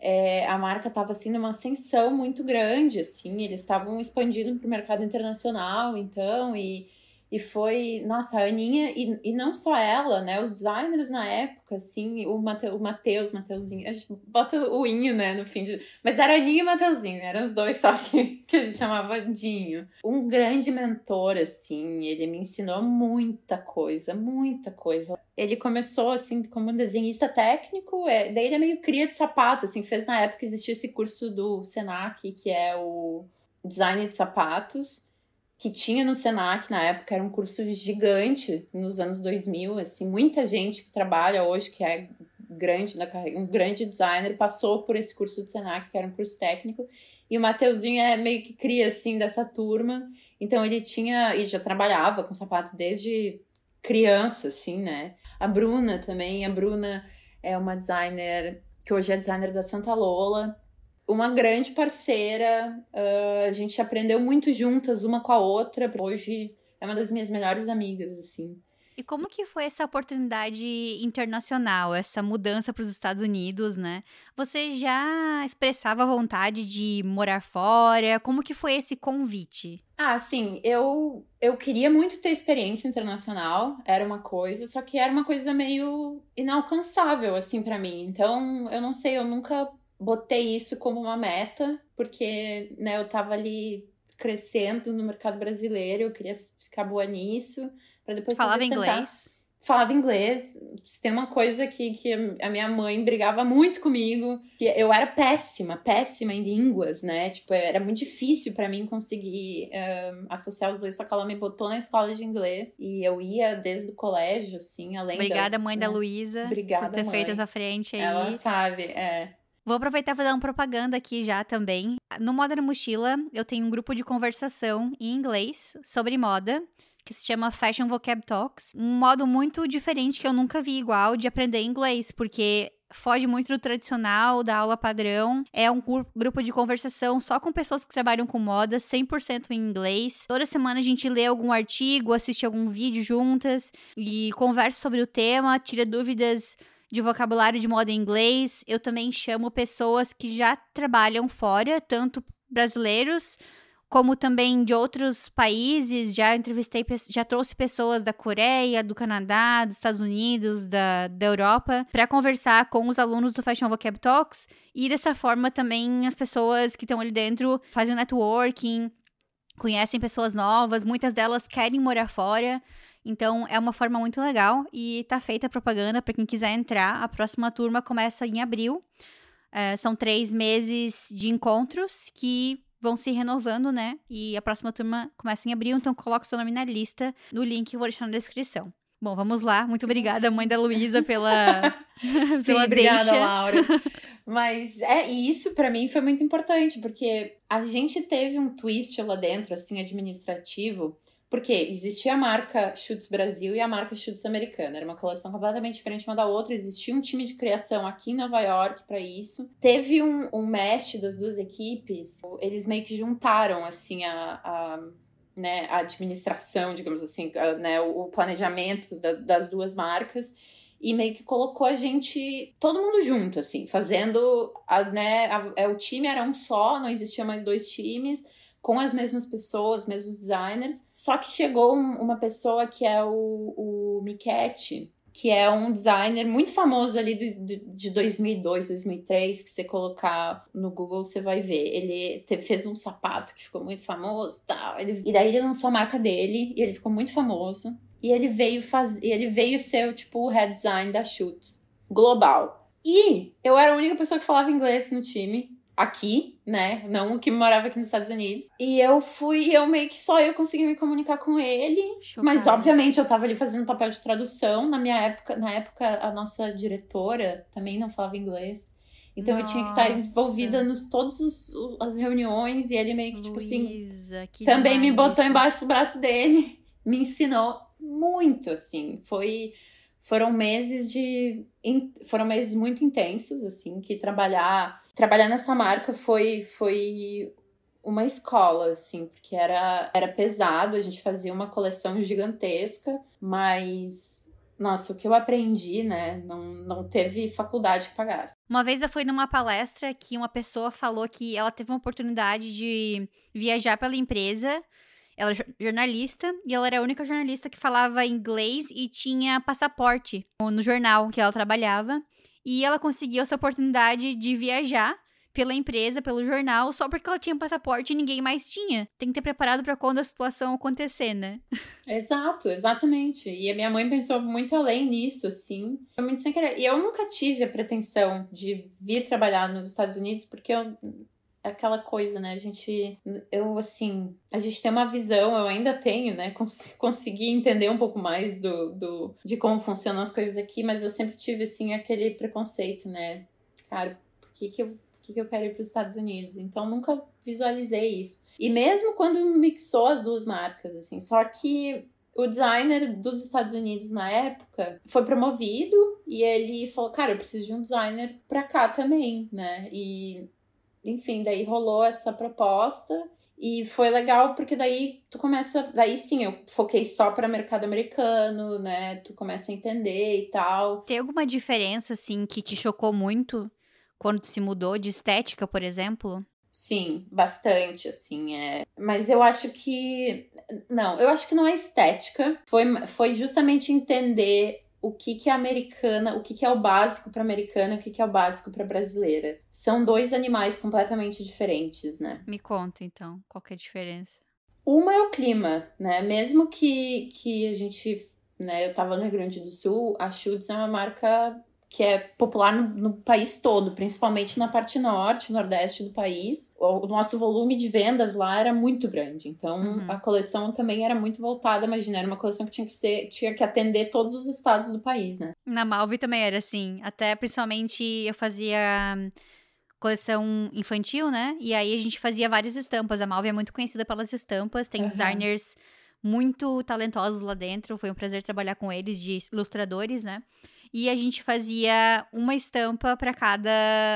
é, a marca estava assim numa ascensão muito grande, assim, eles estavam expandindo para o mercado internacional, então, e, E foi, nossa, a Aninha, e, e não só ela, né? Os designers na época, assim, o, Mate, o Matheus, Mateuzinho, a gente bota o Inho, né, no fim de. Mas era Aninha e Mateuzinho, eram os dois só que, que a gente chamava Dinho. Um grande mentor, assim, ele me ensinou muita coisa, muita coisa. Ele começou, assim, como desenhista técnico, é, daí ele é meio cria de sapato, assim, fez na época existia esse curso do Senac, que é o design de sapatos que tinha no Senac na época, era um curso gigante nos anos 2000, assim, muita gente que trabalha hoje, que é grande na carreira, um grande designer, passou por esse curso do Senac, que era um curso técnico, e o Mateuzinho é meio que cria, assim, dessa turma, então ele tinha, e já trabalhava com sapato desde criança, assim, né? A Bruna também, a Bruna é uma designer, que hoje é designer da Santa Lola, uma grande parceira. Uh, a gente aprendeu muito juntas, uma com a outra. Hoje é uma das minhas melhores amigas, assim. E como que foi essa oportunidade internacional, essa mudança para os Estados Unidos, né? Você já expressava vontade de morar fora? Como que foi esse convite? Ah, sim, eu eu queria muito ter experiência internacional, era uma coisa, só que era uma coisa meio inalcançável assim para mim. Então, eu não sei, eu nunca botei isso como uma meta, porque né, eu tava ali crescendo no mercado brasileiro, eu queria ficar boa nisso, para depois Falava inglês? Falava inglês. Tem uma coisa que, que a minha mãe brigava muito comigo, que eu era péssima, péssima em línguas, né? Tipo, era muito difícil para mim conseguir um, associar os dois, só que ela me botou na escola de inglês e eu ia desde o colégio, assim, além Obrigada, da, mãe né? da Luísa, Obrigada, por ter mãe. feito essa frente aí. Ela sabe, é. Vou aproveitar e fazer uma propaganda aqui já também. No Moda na Mochila, eu tenho um grupo de conversação em inglês sobre moda, que se chama Fashion Vocab Talks. Um modo muito diferente que eu nunca vi igual de aprender inglês, porque foge muito do tradicional, da aula padrão. É um grupo de conversação só com pessoas que trabalham com moda, 100% em inglês. Toda semana a gente lê algum artigo, assiste algum vídeo juntas e conversa sobre o tema, tira dúvidas de vocabulário de moda em inglês. Eu também chamo pessoas que já trabalham fora, tanto brasileiros como também de outros países. Já entrevistei, já trouxe pessoas da Coreia, do Canadá, dos Estados Unidos, da, da Europa, para conversar com os alunos do Fashion Vocab Talks. E dessa forma também as pessoas que estão ali dentro fazem networking, conhecem pessoas novas, muitas delas querem morar fora. Então é uma forma muito legal e tá feita a propaganda para quem quiser entrar. A próxima turma começa em abril. É, são três meses de encontros que vão se renovando, né? E a próxima turma começa em abril, então coloca o seu nome na lista no link que eu vou deixar na descrição. Bom, vamos lá. Muito obrigada, mãe da Luísa, pela, Sim, pela obrigada, deixa. Laura. Mas é isso para mim foi muito importante, porque a gente teve um twist lá dentro, assim, administrativo, porque existia a marca Chutes Brasil e a marca Chutes Americana. Era uma coleção completamente diferente uma da outra. Existia um time de criação aqui em Nova York para isso. Teve um, um mesh das duas equipes. Eles meio que juntaram, assim, a, a né, a administração, digamos assim, a, né, o planejamento da, das duas marcas e meio que colocou a gente, todo mundo junto, assim, fazendo, a, né, a, é, o time era um só, não existia mais dois times, com as mesmas pessoas, mesmos designers, só que chegou um, uma pessoa que é o, o Miquete, que é um designer muito famoso ali do, de 2002, 2003, que você colocar no Google você vai ver. Ele te, fez um sapato que ficou muito famoso, tal. Ele, e daí ele lançou a marca dele e ele ficou muito famoso. E ele veio fazer, ele veio ser tipo o head design da Schutz global. E eu era a única pessoa que falava inglês no time aqui, né? Não o que morava aqui nos Estados Unidos. E eu fui, eu meio que só eu consegui me comunicar com ele. Chocada. Mas obviamente eu tava ali fazendo papel de tradução. Na minha época, na época a nossa diretora também não falava inglês. Então eu tinha que estar Nossa. envolvida nos todos os, as reuniões e ele meio que tipo assim Luísa, que também me botou isso. embaixo do braço dele, me ensinou muito, assim. Foi foram meses de foram meses muito intensos, assim, que trabalhar trabalhar nessa marca foi foi uma escola, assim, porque era era pesado, a gente fazia uma coleção gigantesca, mas nossa, o que eu aprendi, né? Não, não teve faculdade que pagasse. Uma vez eu fui numa palestra que uma pessoa falou que ela teve uma oportunidade de viajar pela empresa Ela é jornalista e ela era a única jornalista que falava inglês e tinha passaporte no jornal que ela trabalhava. E ela conseguiu essa oportunidade de viajar pela empresa, pelo jornal, só porque ela tinha passaporte e ninguém mais tinha. Tem que ter preparado para quando a situação acontecer, né? Exato, exatamente. E a minha mãe pensou muito além nisso, assim. Foi muito sem querer. E eu nunca tive a pretensão de vir trabalhar nos Estados Unidos, porque eu aquela coisa, né? A gente, eu assim, a gente tem uma visão, eu ainda tenho, né? Cons consegui entender um pouco mais do, do, de como funcionam as coisas aqui, mas eu sempre tive, assim, aquele preconceito, né? Cara, por que, que eu que, eu quero ir para os Estados Unidos. Então nunca visualizei isso. E mesmo quando mixou as duas marcas, assim, só que o designer dos Estados Unidos na época foi promovido e ele falou: Cara, eu preciso de um designer para cá também, né? E enfim, daí rolou essa proposta. E foi legal porque daí tu começa. Daí sim, eu foquei só para mercado americano, né? Tu começa a entender e tal. Tem alguma diferença, assim, que te chocou muito quando se mudou de estética, por exemplo? Sim, bastante, assim, é. Mas eu acho que. Não, eu acho que não é estética. Foi, foi justamente entender o que, que é americana, o que, que é o básico para americana e o que, que é o básico para brasileira. São dois animais completamente diferentes, né? Me conta, então, qual que é a diferença? Uma é o clima, né? Mesmo que, que a gente. Né, eu tava no Rio Grande do Sul, a Schultz é uma marca que é popular no, no, país todo, principalmente na parte norte, nordeste do país. O, nosso volume de vendas lá era muito grande, então uhum. a coleção também era muito voltada, imagina, era uma coleção que tinha que ser, tinha que atender todos os estados do país, né? Na Malve também era assim, até principalmente eu fazia coleção infantil, né? E aí a gente fazia várias estampas. A Malve é muito conhecida pelas estampas, tem uhum. designers muito talentosos lá dentro. Foi um prazer trabalhar com eles de ilustradores, né? E a gente fazia uma estampa para cada,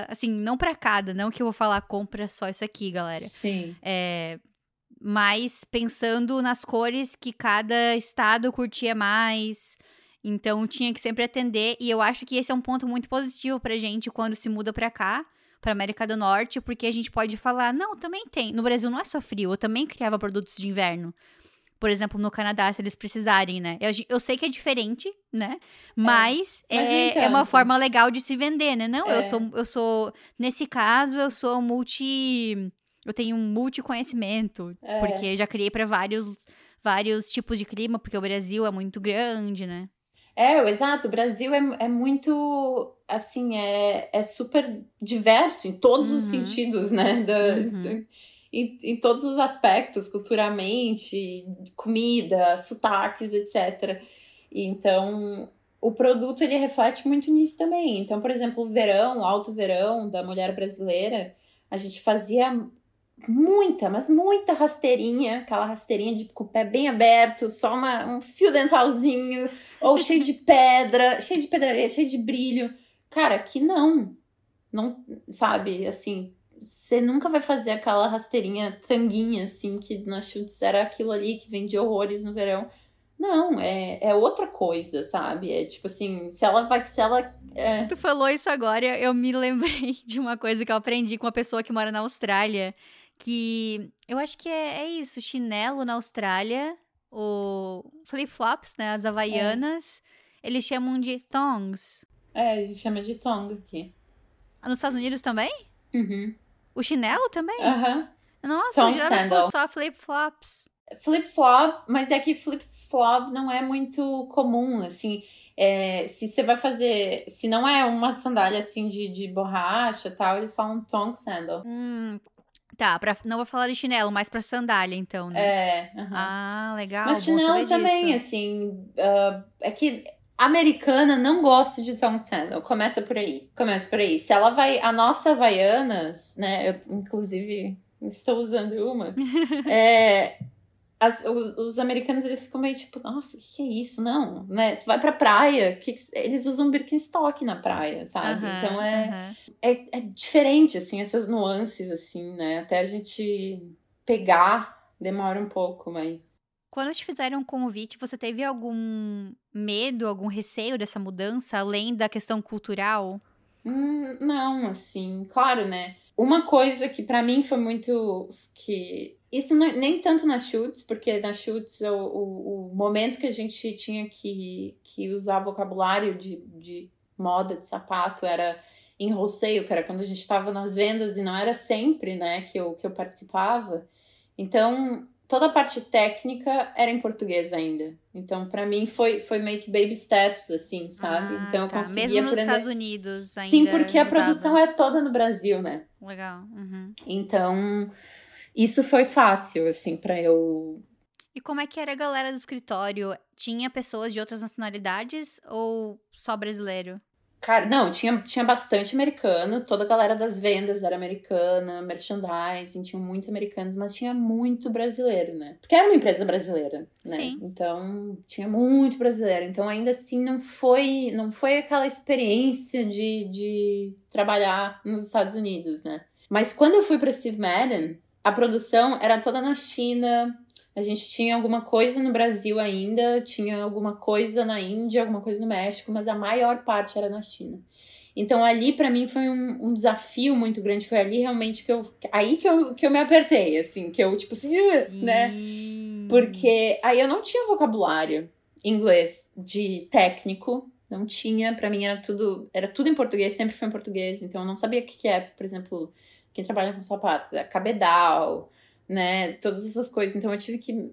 assim, não para cada, não que eu vou falar compra só isso aqui, galera. Sim. É, mas pensando nas cores que cada estado curtia mais. Então tinha que sempre atender e eu acho que esse é um ponto muito positivo pra gente quando se muda pra cá, pra América do Norte, porque a gente pode falar, não, também tem. No Brasil não é só frio, eu também criava produtos de inverno por exemplo, no Canadá, se eles precisarem, né? Eu, eu sei que é diferente, né? Mas é, mas é, é, uma forma legal de se vender, né? Não, é. eu sou, eu sou. Nesse caso, eu sou multi. Eu tenho um multi-conhecimento. É. Porque já criei para vários, vários tipos de clima, porque o Brasil é muito grande, né? É, exato. O Brasil é, é muito, assim, é, é super diverso em todos uhum. os sentidos, né? Da, uhum. da, em, em todos os aspectos, culturalmente, comida, sotaques, etc. Então, o produto ele reflete muito nisso também. Então, por exemplo, o verão, o alto verão da mulher brasileira, a gente fazia muita, mas muita rasteirinha, aquela rasteirinha de com o pé bem aberto, só uma, um fio dentalzinho, ou cheio de pedra, cheio de pedraria, cheio de brilho. Cara, aqui não. Não, sabe, assim, você nunca vai fazer aquela rasteirinha tanguinha, assim, que na Schultz era aquilo ali que vendia horrores no verão. Não, é, é outra coisa, sabe? É tipo assim, se ela vai. Se ela. É... Tu falou isso agora, eu me lembrei de uma coisa que eu aprendi com uma pessoa que mora na Austrália. Que eu acho que é, é isso, chinelo na Austrália, o flip-flops, né? As havaianas, é. eles chamam de thongs. É, a gente chama de thong aqui. Nos Estados Unidos também? Uhum. O chinelo também? Aham. Nossa, Tom eu fosse só flip-flops. Flip-flop, mas é que flip-flop não é muito comum, assim. É, se você vai fazer. Se não é uma sandália assim de, de borracha tal, eles falam tongue sandal. Hum, tá, pra, não vou falar de chinelo, mas pra sandália, então, né? É. Ah, legal. Mas chinelo também, disso. assim. Uh, é que americana não gosta de Tom Sandal. Começa por aí. Começa por aí. Se ela vai. A nossa Havaianas, né? Eu, inclusive, estou usando uma. é, as, os, os, americanos eles ficam meio tipo, nossa, o que, que, é isso? Não, né? Tu vai pra praia, que, eles usam Birkenstock na praia, sabe? então é, é, é diferente, assim, essas nuances, assim, né? Até a gente pegar demora um pouco, mas quando te fizeram um convite, você teve algum medo, algum receio dessa mudança, além da questão cultural? Hum, não, assim, claro, né? Uma coisa que para mim foi muito. que Isso não, nem tanto na Shoots, porque na Shoots o, o, o, momento que a gente tinha que, que usar vocabulário de, de moda, de sapato, era em roceio, que era quando a gente estava nas vendas e não era sempre, né, que eu, que eu participava. Então, toda a parte técnica era em português ainda. Então, para mim, foi, foi meio que baby steps, assim, sabe? Ah, então, eu tá. consegui Mesmo aprender... nos Estados Unidos ainda Sim, porque a usava. produção é toda no Brasil, né? Legal. Uhum. Então, isso foi fácil, assim, para eu... E como é que era a galera do escritório? Tinha pessoas de outras nacionalidades ou só brasileiro? Cara, não, tinha, tinha bastante americano, toda a galera das vendas era americana, merchandising, tinha muito americanos, mas tinha muito brasileiro, né? Porque era uma empresa brasileira, né? Sim. Então, tinha muito brasileiro. Então, ainda assim, não foi, não foi aquela experiência de, de trabalhar nos Estados Unidos, né? Mas quando eu fui para Steve Madden, a produção era toda na China, a gente tinha alguma coisa no Brasil ainda, tinha alguma coisa na Índia, alguma coisa no México, mas a maior parte era na China. Então ali para mim foi um, um, desafio muito grande, foi ali realmente que eu aí que eu, que eu me apertei, assim, que eu tipo assim, né? Porque aí eu não tinha vocabulário inglês de técnico, não tinha, para mim era tudo, era tudo em português, sempre foi em português, então eu não sabia o que, que é, por exemplo, quem trabalha com sapatos, é cabedal, né? Todas essas coisas. Então eu tive que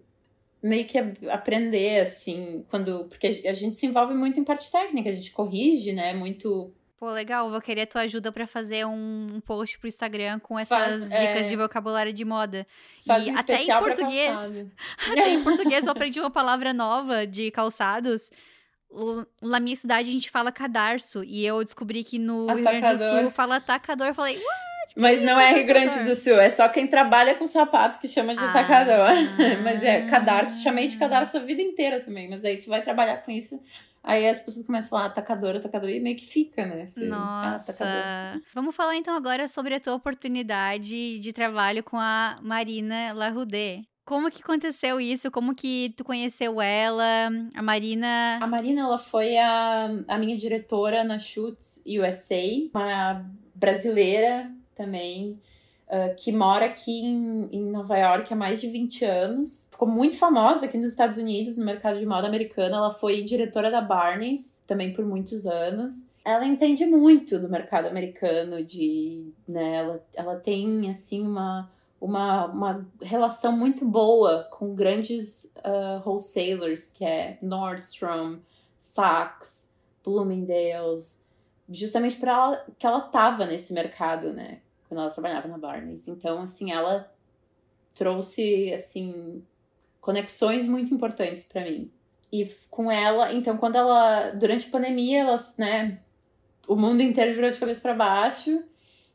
meio que aprender, assim, quando. Porque a gente se envolve muito em parte técnica, a gente corrige, né? Muito. Pô, legal, vou querer tua ajuda para fazer um, post pro Instagram com essas Faz, dicas é... de vocabulário de moda. Faz e um até em português. Até em português eu aprendi uma palavra nova de calçados. Na minha cidade a gente fala cadarço. E eu descobri que no Rio Grande do Atacador. Sul fala atacador. Eu falei, "What? Mas não é Rio Grande atacador?" do Sul, é só quem trabalha com sapato que chama de Ah. atacador. Mas é cadarço, chamei de cadarço a vida inteira também. Mas aí tu vai trabalhar com isso, aí as pessoas começam a falar atacador, atacador, e meio que fica, né? Assim, ah, atacador. Nossa. Vamos falar então agora sobre a tua oportunidade de trabalho com a Marina Larrudé. Como que aconteceu isso? Como que tu conheceu ela? A Marina. A Marina, ela foi a, a minha diretora na Shoots USA, uma brasileira também, ah, que mora aqui em, em Nova York há mais de 20 anos. Ficou muito famosa aqui nos Estados Unidos, no mercado de moda americano. Ela foi diretora da Barneys também por muitos anos. Ela entende muito do mercado americano, de, né, ela, ela tem, assim, uma, uma, uma relação muito boa com grandes ah, wholesalers, que é Nordstrom, Saks, Bloomingdale's, justamente para ela que ela tava nesse mercado, né, quando ela trabalhava na Barneys. Então, assim, ela trouxe assim conexões muito importantes para mim. E com ela, então quando ela durante a pandemia, né, o mundo inteiro virou de cabeça para baixo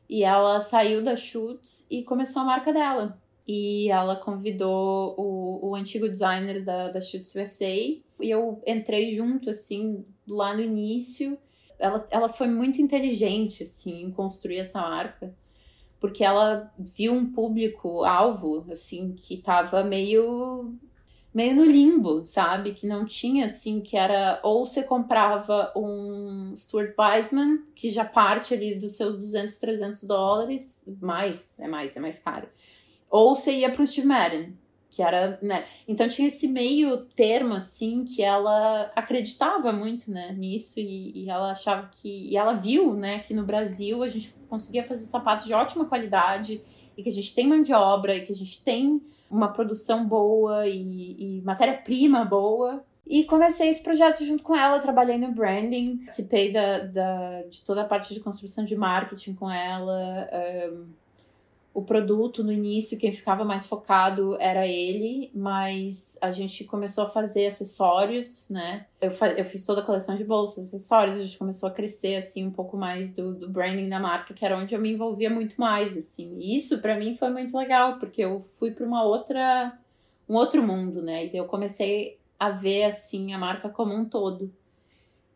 e ela saiu da Shoots e começou a marca dela. E ela convidou o, o antigo designer da, da Shoots USA e eu entrei junto, assim, lá no início. Ela, ela foi muito inteligente, assim, em construir essa marca. Porque ela viu um público-alvo, assim, que tava meio meio no limbo, sabe? Que não tinha, assim, que era... Ou você comprava um Stuart Weissman, que já parte ali dos seus 200, 300 dólares. Mais, é mais, é mais caro. Ou você ia pro Steve Madden, que era, né? Então tinha esse meio termo, assim, que ela acreditava muito, né, nisso. E, e ela achava que... E ela viu, né, que no Brasil a gente conseguia fazer sapatos de ótima qualidade e que a gente tem mão de obra e que a gente tem uma produção boa e, e matéria-prima boa. E comecei esse projeto junto com ela, trabalhei no branding, participei da, da, de toda a parte de construção de marketing com ela. ahn, o produto no início, quem ficava mais focado era ele, mas a gente começou a fazer acessórios, né? Eu, eu fiz toda a coleção de bolsas, acessórios, a gente começou a crescer, assim, um pouco mais do, do branding da marca, que era onde eu me envolvia muito mais, assim. E isso, pra mim, foi muito legal, porque eu fui pra uma outra... um outro mundo, né? E eu comecei a ver, assim, a marca como um todo.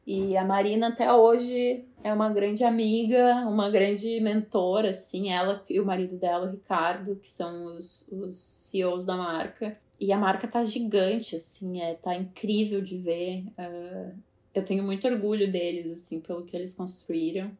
E a Marina até hoje é uma grande amiga, uma grande mentora, assim, ela e o marido dela, o Ricardo, que são os, os CEOs da marca. E a marca tá gigante, assim, é, tá incrível de ver. ah, eu tenho muito orgulho deles, assim, pelo que eles construíram.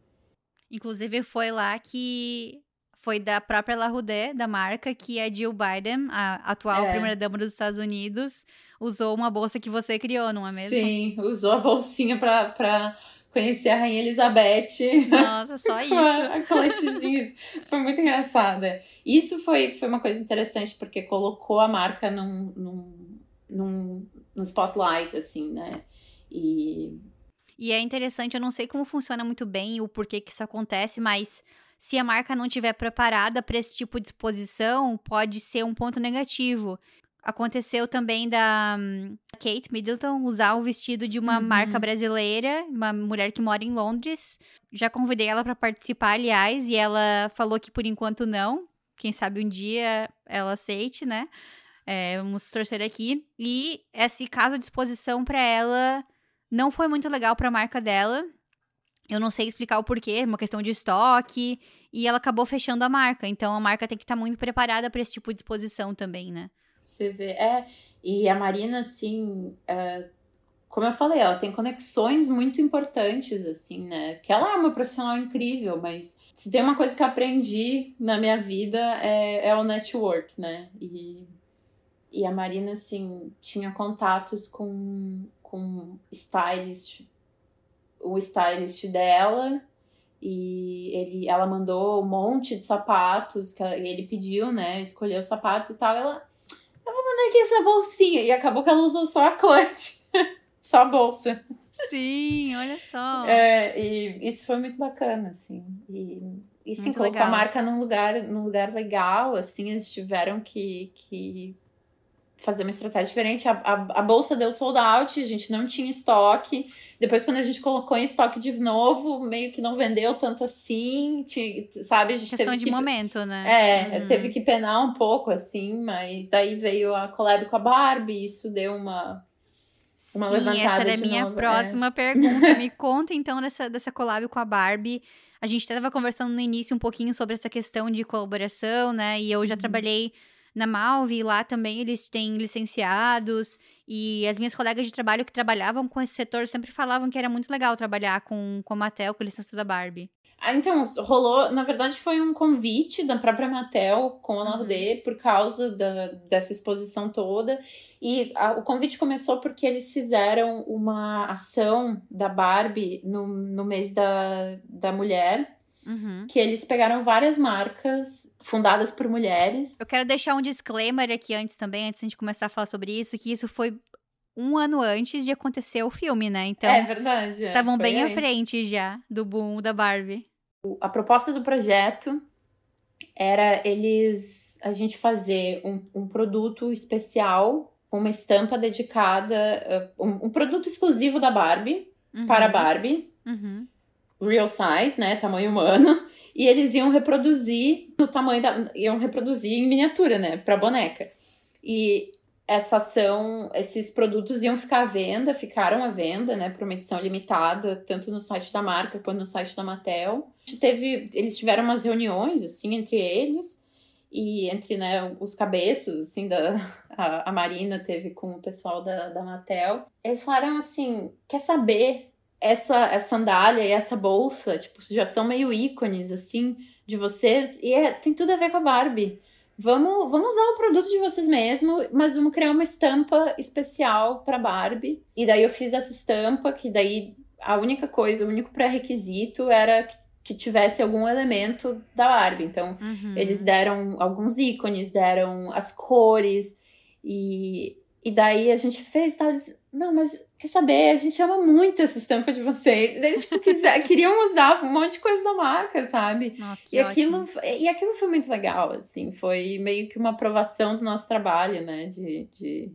Inclusive, foi lá que foi da própria La Rudé, da marca, que a Jill Biden, a atual É. primeira-dama dos Estados Unidos, usou uma bolsa que você criou, não é mesmo? Sim, usou a bolsinha pra, conhecer a Rainha Elizabeth. Nossa, só isso. A coletezinha. foi muito engraçada. Isso foi, foi uma coisa interessante, porque colocou a marca num, num, num, num spotlight, assim, né? E E é interessante, eu não sei como funciona muito bem o porquê que isso acontece, mas se a marca não estiver preparada para esse tipo de exposição, pode ser um ponto negativo. Aconteceu também da hum, Kate Middleton usar o vestido de uma Uhum. marca brasileira, uma mulher que mora em Londres. Já convidei ela para participar, aliás, e ela falou que por enquanto não. Quem sabe um dia ela aceite, né? É, vamos torcer aqui. E esse caso de exposição para ela não foi muito legal para a marca dela. Eu não sei explicar o porquê, uma questão de estoque, e ela acabou fechando a marca. Então a marca tem que estar muito preparada para esse tipo de exposição também, né? Você vê. É, e a Marina, assim. é, como eu falei, ela tem conexões muito importantes, assim, né? Que ela é uma profissional incrível, mas se tem uma coisa que eu aprendi na minha vida é, é o network, né? E, e a Marina, assim, tinha contatos com, com stylist, o stylist dela. E ele, ela mandou um monte de sapatos que ele pediu, né? Escolheu os sapatos e tal. Ela, eu vou mandar aqui essa bolsinha. E acabou que ela usou só a clutch. só a bolsa. Sim, olha só. É, e isso foi muito bacana, assim. E, e sim, colocou a marca num lugar, num lugar legal, assim, eles tiveram que, que fazer uma estratégia diferente. A, a, a bolsa deu sold out, a gente não tinha estoque. Depois, quando a gente colocou em estoque de novo, meio que não vendeu tanto assim, sabe? A gente Questão teve de que momento, né? é, Uhum. teve que penar um pouco, assim, mas daí veio a collab com a Barbie, isso deu uma. uma Sim, levantada essa era a minha novo, é. próxima pergunta. Me conta então dessa, dessa collab com a Barbie. A gente estava conversando no início um pouquinho sobre essa questão de colaboração, né? E eu já Uhum. trabalhei na Malve, lá também eles têm licenciados. E as minhas colegas de trabalho que trabalhavam com esse setor sempre falavam que era muito legal trabalhar com, com a Mattel, com a licença da Barbie. Ah, então, rolou, na verdade, foi um convite da própria Mattel com a Uhum. Nardê por causa da, dessa exposição toda. E a- o convite começou porque eles fizeram uma ação da Barbie no, no mês da, da mulher, Uhum. que eles pegaram várias marcas fundadas por mulheres. Eu quero deixar um disclaimer aqui antes também, antes de a gente começar a falar sobre isso, que isso foi um ano antes de acontecer o filme, né? Então, é verdade. é, estavam foi bem à antes. frente já do boom da Barbie. a proposta do projeto era eles a gente fazer um, um produto especial, uma estampa dedicada, uh, um, um produto exclusivo da Barbie Uhum, para a Barbie, Uhum. Real size, né, tamanho humano, e eles iam reproduzir no tamanho da, iam reproduzir em miniatura, né, para boneca. E essa ação, esses produtos iam ficar à venda, ficaram à venda, né, por uma edição limitada, tanto no site da marca quanto no site da Mattel. Teve, eles tiveram umas reuniões, assim, entre eles, e entre, né, os cabeças, assim, da, a, a Marina teve com o pessoal da, da Mattel. Eles falaram assim, quer saber, essa, essa sandália e essa bolsa, tipo, já são meio ícones, assim, de vocês, e é, tem tudo a ver com a Barbie. Vamos, vamos usar o produto de vocês mesmo, mas vamos criar uma estampa especial para Barbie. E daí eu fiz essa estampa, que daí a única coisa, o único pré-requisito era que, que tivesse algum elemento da Barbie. Então, Uhum. eles deram alguns ícones, deram as cores, e, e daí a gente fez tal. Eles, não, mas quer saber? A gente ama muito essa estampa de vocês. E eles tipo, quiser, queriam usar um monte de coisa da marca, sabe? Nossa, que E aquilo, e aquilo foi muito legal, assim, foi meio que uma aprovação do nosso trabalho, né? De, de...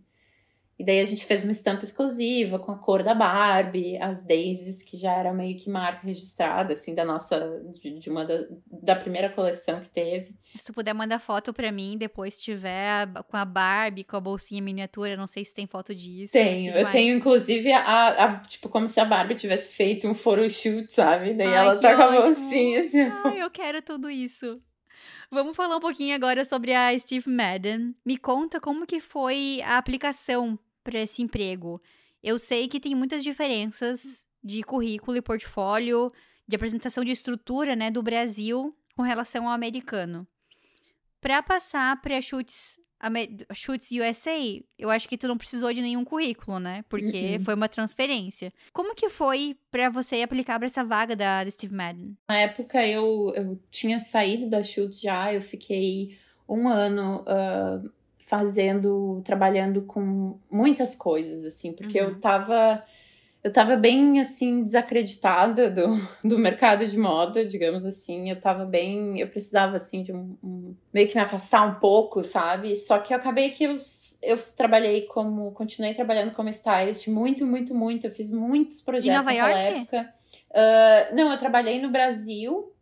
E daí a gente fez uma estampa exclusiva com a cor da Barbie, as daisies, que já era meio que marca registrada, assim, da nossa. de, de uma da, da primeira coleção que teve. Se tu puder mandar foto pra mim, depois tiver com a Barbie, com a bolsinha miniatura, não sei se tem foto disso. Tenho, eu tenho inclusive a, a- Tipo, como se a Barbie tivesse feito um photoshoot, sabe? Daí Ai, ela tá com a ótimo. bolsinha assim. Ai, eu quero tudo isso. Vamos falar um pouquinho agora sobre a Steve Madden. Me conta como que foi a aplicação para esse emprego. Eu sei que tem muitas diferenças de currículo e portfólio, de apresentação de estrutura, né, do Brasil com relação ao americano. Para passar para chutes Chutes USA, eu acho que tu não precisou de nenhum currículo, né? Porque uhum. foi uma transferência. Como que foi para você aplicar para essa vaga da, da, Steve Madden? Na época eu, eu tinha saído da Chutes já, eu fiquei um ano uh, fazendo, trabalhando com muitas coisas, assim, porque uhum. eu tava eu tava bem, assim, desacreditada do, do mercado de moda, digamos assim. Eu tava bem. Eu precisava, assim, de um, um, meio que me afastar um pouco, sabe? Só que eu acabei que eu, eu trabalhei como. Continuei trabalhando como stylist muito, muito, muito. Eu fiz muitos projetos em Nova naquela York? época. Uh, não, eu trabalhei no Brasil.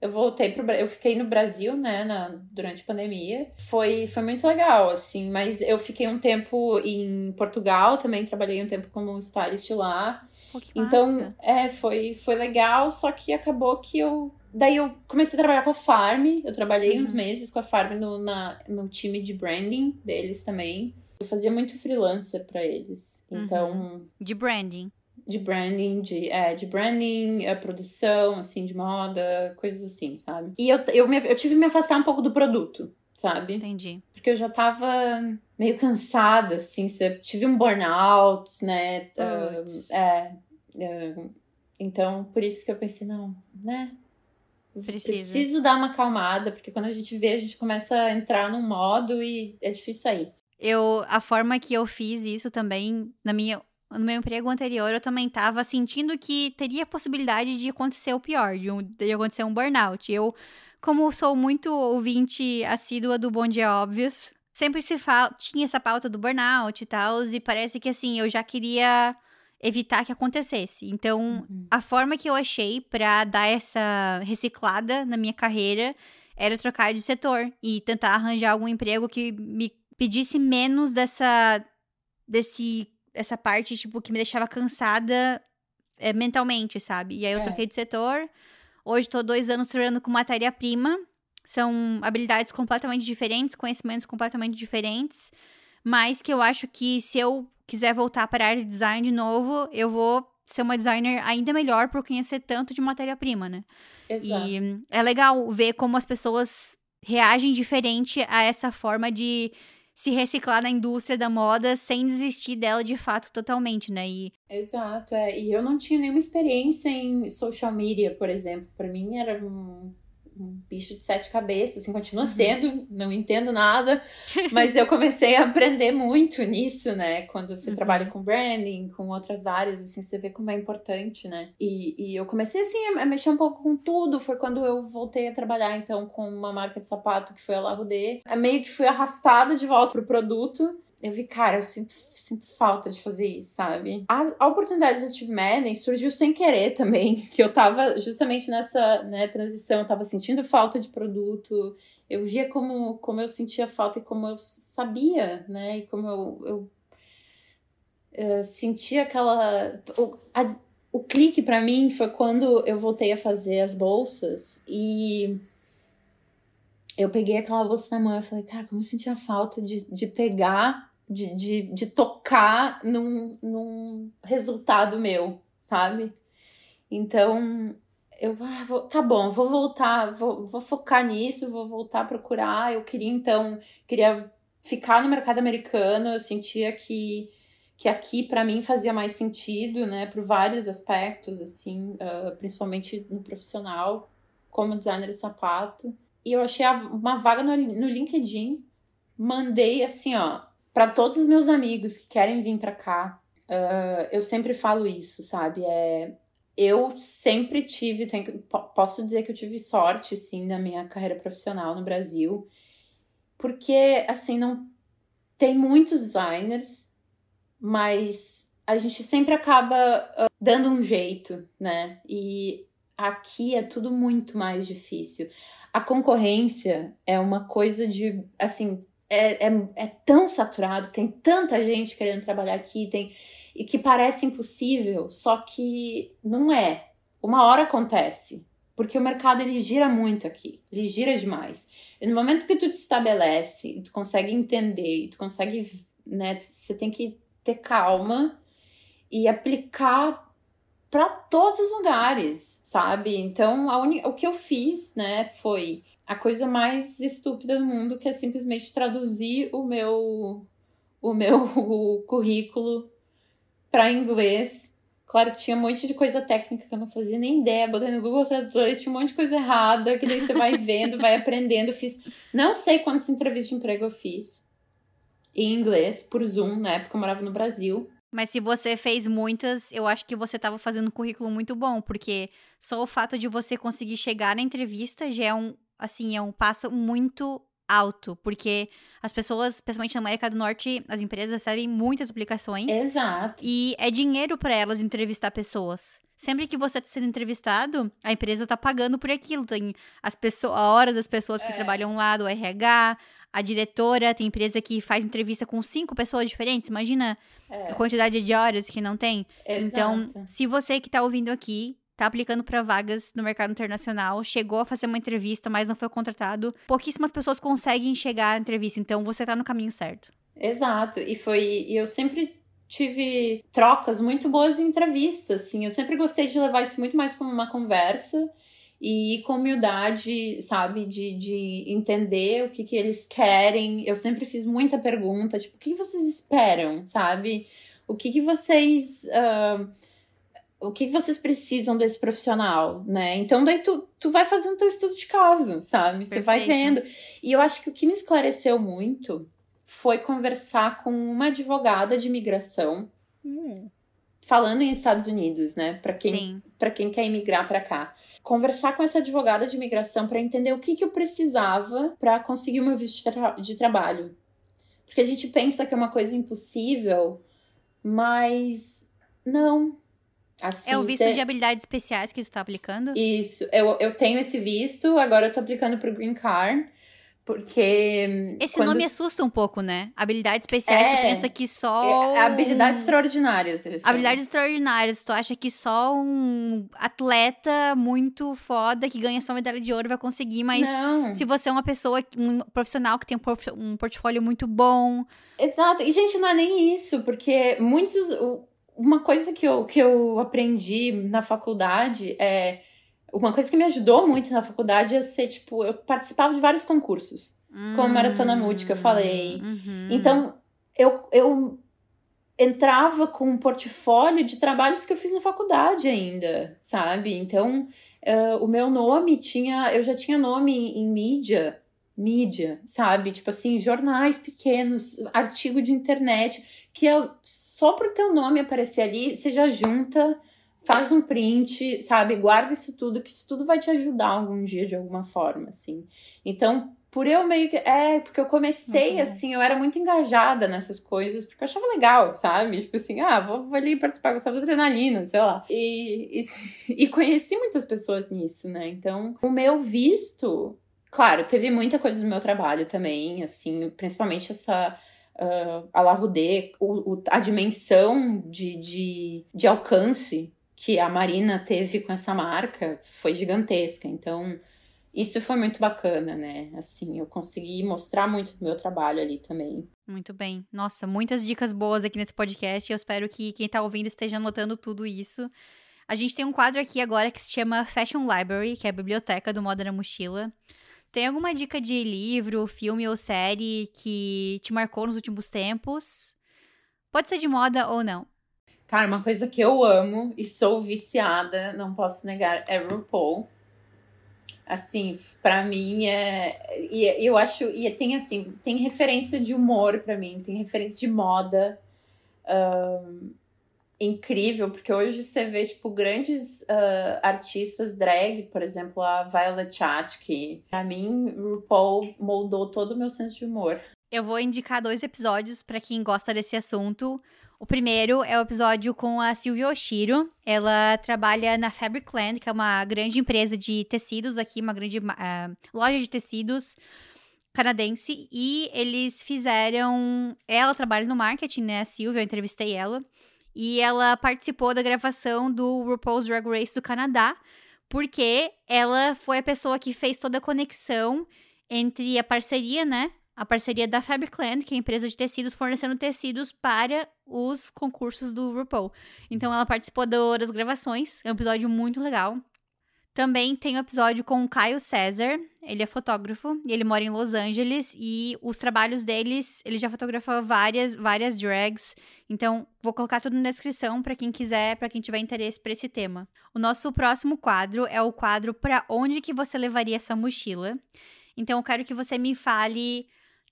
Eu voltei pro eu fiquei no Brasil, né, na, durante a pandemia. Foi, foi muito legal, assim, mas eu fiquei um tempo em Portugal também, trabalhei um tempo como stylist lá. Pô, então, é, foi, foi legal, só que acabou que eu. Daí eu comecei a trabalhar com a Farm. Eu trabalhei uhum. uns meses com a Farm no, na, no time de branding deles também. Eu fazia muito freelancer para eles. Então. Uhum. De branding de branding, de, é, de branding, a produção, assim, de moda, coisas assim, sabe? E eu, eu, me, eu tive que me afastar um pouco do produto, sabe? Entendi. Porque eu já tava meio cansada, assim, tive um burnout, né? Uh, é, uh, então, por isso que eu pensei, não, né? Precisa. Preciso dar uma acalmada, porque quando a gente vê, a gente começa a entrar num modo e é difícil sair. Eu, a forma que eu fiz isso também, na minha no meu emprego anterior, eu também estava sentindo que teria possibilidade de acontecer o pior, de, um, de acontecer um burnout. Eu, como sou muito ouvinte assídua do Bom Dia Óbvios, sempre se fala, tinha essa pauta do burnout e tal, e parece que assim, eu já queria evitar que acontecesse. Então, uhum. a forma que eu achei para dar essa reciclada na minha carreira era trocar de setor e tentar arranjar algum emprego que me pedisse menos dessa desse essa parte, tipo, que me deixava cansada é, mentalmente, sabe? E aí eu é. troquei de setor. Hoje tô dois anos trabalhando com matéria-prima. São habilidades completamente diferentes, conhecimentos completamente diferentes. Mas que eu acho que se eu quiser voltar para a área de design de novo, eu vou ser uma designer ainda melhor por conhecer tanto de matéria-prima, né? Exato. E é legal ver como as pessoas reagem diferente a essa forma de se reciclar na indústria da moda sem desistir dela de fato totalmente, né? E... Exato, é. E eu não tinha nenhuma experiência em social media, por exemplo. Para mim era um um bicho de sete cabeças, assim, continua uhum. sendo, não entendo nada, mas eu comecei a aprender muito nisso, né? Quando você uhum. trabalha com branding, com outras áreas, assim, você vê como é importante, né? E, e eu comecei, assim, a, mexer um pouco com tudo, foi quando eu voltei a trabalhar, então, com uma marca de sapato que foi a La Rudê. Meio que fui arrastada de volta pro produto, eu vi, cara, eu sinto, sinto falta de fazer isso, sabe? A, oportunidade do Steve Madden surgiu sem querer também, que eu tava justamente nessa né, transição, eu tava sentindo falta de produto, eu via como, como eu sentia falta e como eu sabia, né? E como eu, eu, eu sentia aquela. O, a, o clique para mim foi quando eu voltei a fazer as bolsas e eu peguei aquela bolsa na mão e falei, cara, como eu sentia falta de, de pegar de, de, de tocar num, num resultado meu, sabe? Então, eu, ah, vou, tá bom, vou voltar, vou, vou focar nisso, vou voltar a procurar. Eu queria, então, queria ficar no mercado americano, eu sentia que, que aqui para mim fazia mais sentido, né, por vários aspectos, assim, uh, principalmente no profissional, como designer de sapato. E eu achei uma vaga no, no LinkedIn, mandei assim, ó, para todos os meus amigos que querem vir para cá, uh, eu sempre falo isso, sabe? É, eu sempre tive, posso dizer que eu tive sorte, sim, na minha carreira profissional no Brasil, porque, assim, não tem muitos designers, mas a gente sempre acaba uh, dando um jeito, né? E aqui é tudo muito mais difícil. A concorrência é uma coisa de, assim, é, é, é tão saturado, tem tanta gente querendo trabalhar aqui, tem e que parece impossível, só que não é. Uma hora acontece, porque o mercado ele gira muito aqui, ele gira demais. E no momento que tu te estabelece, tu consegue entender, tu consegue, né, você tem que ter calma e aplicar para todos os lugares, sabe? Então, a uni... o que eu fiz, né, foi a coisa mais estúpida do mundo, que é simplesmente traduzir o meu o meu currículo para inglês. Claro que tinha um monte de coisa técnica que eu não fazia nem ideia. Botei no Google Tradutor e tinha um monte de coisa errada, que daí você vai vendo, vai aprendendo. Fiz. Não sei quantas entrevistas de emprego eu fiz em inglês, por Zoom, na época eu morava no Brasil. Mas se você fez muitas, eu acho que você estava fazendo um currículo muito bom, porque só o fato de você conseguir chegar na entrevista já é um, assim, é um passo muito alto, porque as pessoas, especialmente na América do Norte, as empresas recebem muitas aplicações. Exato. E é dinheiro para elas entrevistar pessoas. Sempre que você está sendo entrevistado, a empresa está pagando por aquilo. Tem as pessoas, a hora das pessoas que é. trabalham lá, do RH, a diretora, tem empresa que faz entrevista com cinco pessoas diferentes. Imagina é. a quantidade de horas que não tem. Então, Exato. Então, se você que está ouvindo aqui tá aplicando para vagas no mercado internacional, chegou a fazer uma entrevista, mas não foi contratado, pouquíssimas pessoas conseguem chegar à entrevista. Então, você tá no caminho certo. Exato. E foi. E eu sempre tive trocas muito boas em entrevistas, assim. Eu sempre gostei de levar isso muito mais como uma conversa e com humildade, sabe, de, de entender o que, que eles querem. Eu sempre fiz muita pergunta, tipo, o que vocês esperam, sabe? O que, que vocês. Uh, o que vocês precisam desse profissional, né? Então, daí tu, tu vai fazendo teu estudo de caso, sabe? Você vai vendo. E eu acho que o que me esclareceu muito foi conversar com uma advogada de imigração. Hum. Falando em Estados Unidos, né? Para quem, pra quem quer imigrar para cá conversar com essa advogada de imigração para entender o que, que eu precisava para conseguir o meu visto de, tra de trabalho. Porque a gente pensa que é uma coisa impossível, mas não. Assim, é o visto cê... de habilidades especiais que tu tá aplicando? Isso, eu, eu tenho esse visto, agora eu tô aplicando pro Green Card. Porque. Esse quando... nome assusta um pouco, né? Habilidades especiais, é, tu pensa que só. É, habilidades extraordinárias. Habilidades extraordinárias. Tu acha que só um atleta muito foda que ganha só medalha de ouro vai conseguir, mas Não. se você é uma pessoa, um profissional que tem um portfólio muito bom. Exato. E, gente, não é nem isso, porque muitos. Uma coisa que eu, que eu aprendi na faculdade é uma coisa que me ajudou muito na faculdade é ser, tipo, eu participava de vários concursos. Hum, como Maratona Mood, que eu falei. Uhum. Então, eu, eu entrava com um portfólio de trabalhos que eu fiz na faculdade ainda, sabe? Então, uh, o meu nome tinha. Eu já tinha nome em, em mídia, mídia, sabe? Tipo assim, jornais pequenos, artigo de internet, que eu, só pro teu nome aparecer ali, você já junta faz um print, sabe? Guarda isso tudo, que isso tudo vai te ajudar algum dia de alguma forma, assim. Então, por eu meio que. É, porque eu comecei uhum. assim, eu era muito engajada nessas coisas, porque eu achava legal, sabe? Tipo assim, ah, vou, vou ali participar, gostava de adrenalina, sei lá. E, e, e conheci muitas pessoas nisso, né? Então, o meu visto. Claro, teve muita coisa no meu trabalho também, assim, principalmente essa. Uh, a o, a dimensão de, de, de alcance que a Marina teve com essa marca foi gigantesca. Então, isso foi muito bacana, né? Assim, eu consegui mostrar muito do meu trabalho ali também. Muito bem. Nossa, muitas dicas boas aqui nesse podcast. Eu espero que quem tá ouvindo esteja anotando tudo isso. A gente tem um quadro aqui agora que se chama Fashion Library, que é a biblioteca do Moda na Mochila. Tem alguma dica de livro, filme ou série que te marcou nos últimos tempos? Pode ser de moda ou não. Cara, uma coisa que eu amo e sou viciada, não posso negar, é RuPaul. Assim, para mim é. E eu acho. E tem assim, tem referência de humor para mim, tem referência de moda. Um, incrível, porque hoje você vê, tipo, grandes uh, artistas drag, por exemplo, a Violet Chachki. Pra mim, RuPaul moldou todo o meu senso de humor. Eu vou indicar dois episódios para quem gosta desse assunto. O primeiro é o episódio com a Silvia Oshiro. Ela trabalha na Fabricland, que é uma grande empresa de tecidos aqui, uma grande uh, loja de tecidos canadense. E eles fizeram. Ela trabalha no marketing, né? A Silvia, eu entrevistei ela. E ela participou da gravação do RuPaul's Drag Race do Canadá, porque ela foi a pessoa que fez toda a conexão entre a parceria, né? a parceria da FabricLand, que é a empresa de tecidos, fornecendo tecidos para os concursos do RuPaul. Então ela participou das gravações, é um episódio muito legal. Também tem um episódio com o Caio César, ele é fotógrafo e ele mora em Los Angeles e os trabalhos deles, ele já fotografou várias várias drags. Então, vou colocar tudo na descrição para quem quiser, para quem tiver interesse para esse tema. O nosso próximo quadro é o quadro para onde que você levaria essa mochila. Então, eu quero que você me fale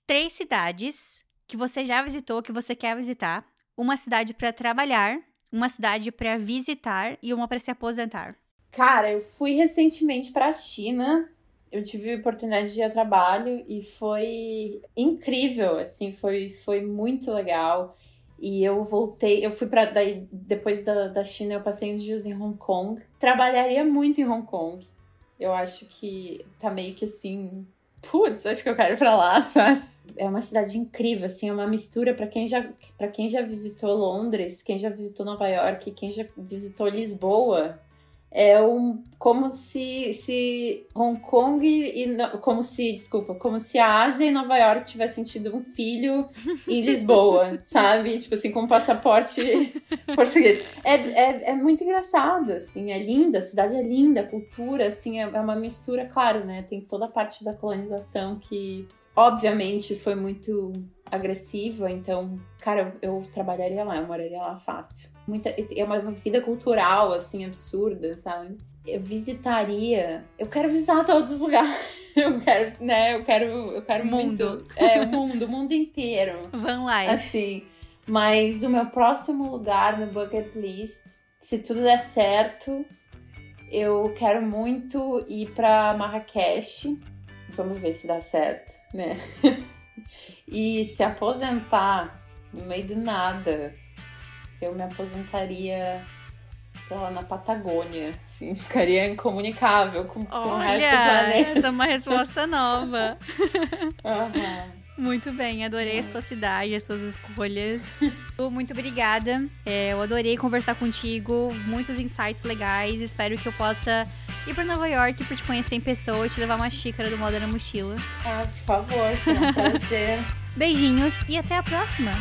três cidades que você já visitou, que você quer visitar, uma cidade para trabalhar, uma cidade para visitar e uma para se aposentar. Cara, eu fui recentemente para a China. Eu tive a oportunidade de ir a trabalho e foi incrível, assim, foi, foi muito legal. E eu voltei, eu fui para daí depois da, da China, eu passei uns dias em Hong Kong. Trabalharia muito em Hong Kong. Eu acho que tá meio que assim, putz, acho que eu quero ir para lá, sabe? É uma cidade incrível, assim, é uma mistura para quem já para quem já visitou Londres, quem já visitou Nova York, quem já visitou Lisboa, é um como se, se Hong Kong e como se, desculpa, como se a Ásia e Nova York tivessem tido um filho em Lisboa, sabe? Tipo assim, com um passaporte português. É, é, é muito engraçado, assim, é linda, a cidade é linda, a cultura, assim, é, é uma mistura, claro, né? Tem toda a parte da colonização que, obviamente, foi muito agressiva, então, cara, eu, eu trabalharia lá, eu moraria lá fácil muita é uma vida cultural assim absurda, sabe? Eu visitaria, eu quero visitar todos os lugares. Eu quero, né? Eu quero, eu quero mundo. muito, é o mundo, o mundo inteiro. Van life. Assim, mas o meu próximo lugar no bucket list, se tudo der certo, eu quero muito ir para Marrakech. Vamos ver se dá certo, né? e se aposentar no meio do nada, eu me aposentaria, sei lá, na Patagônia, assim, ficaria incomunicável com, com o resto do planeta. Essa é uma resposta nova. uhum. Muito bem, adorei a sua cidade, as suas escolhas. Muito obrigada. É, eu adorei conversar contigo, muitos insights legais. Espero que eu possa ir para Nova York para te conhecer em pessoa e te levar uma xícara do Moda na Mochila. Ah, por favor, foi um prazer. Beijinhos e até a próxima!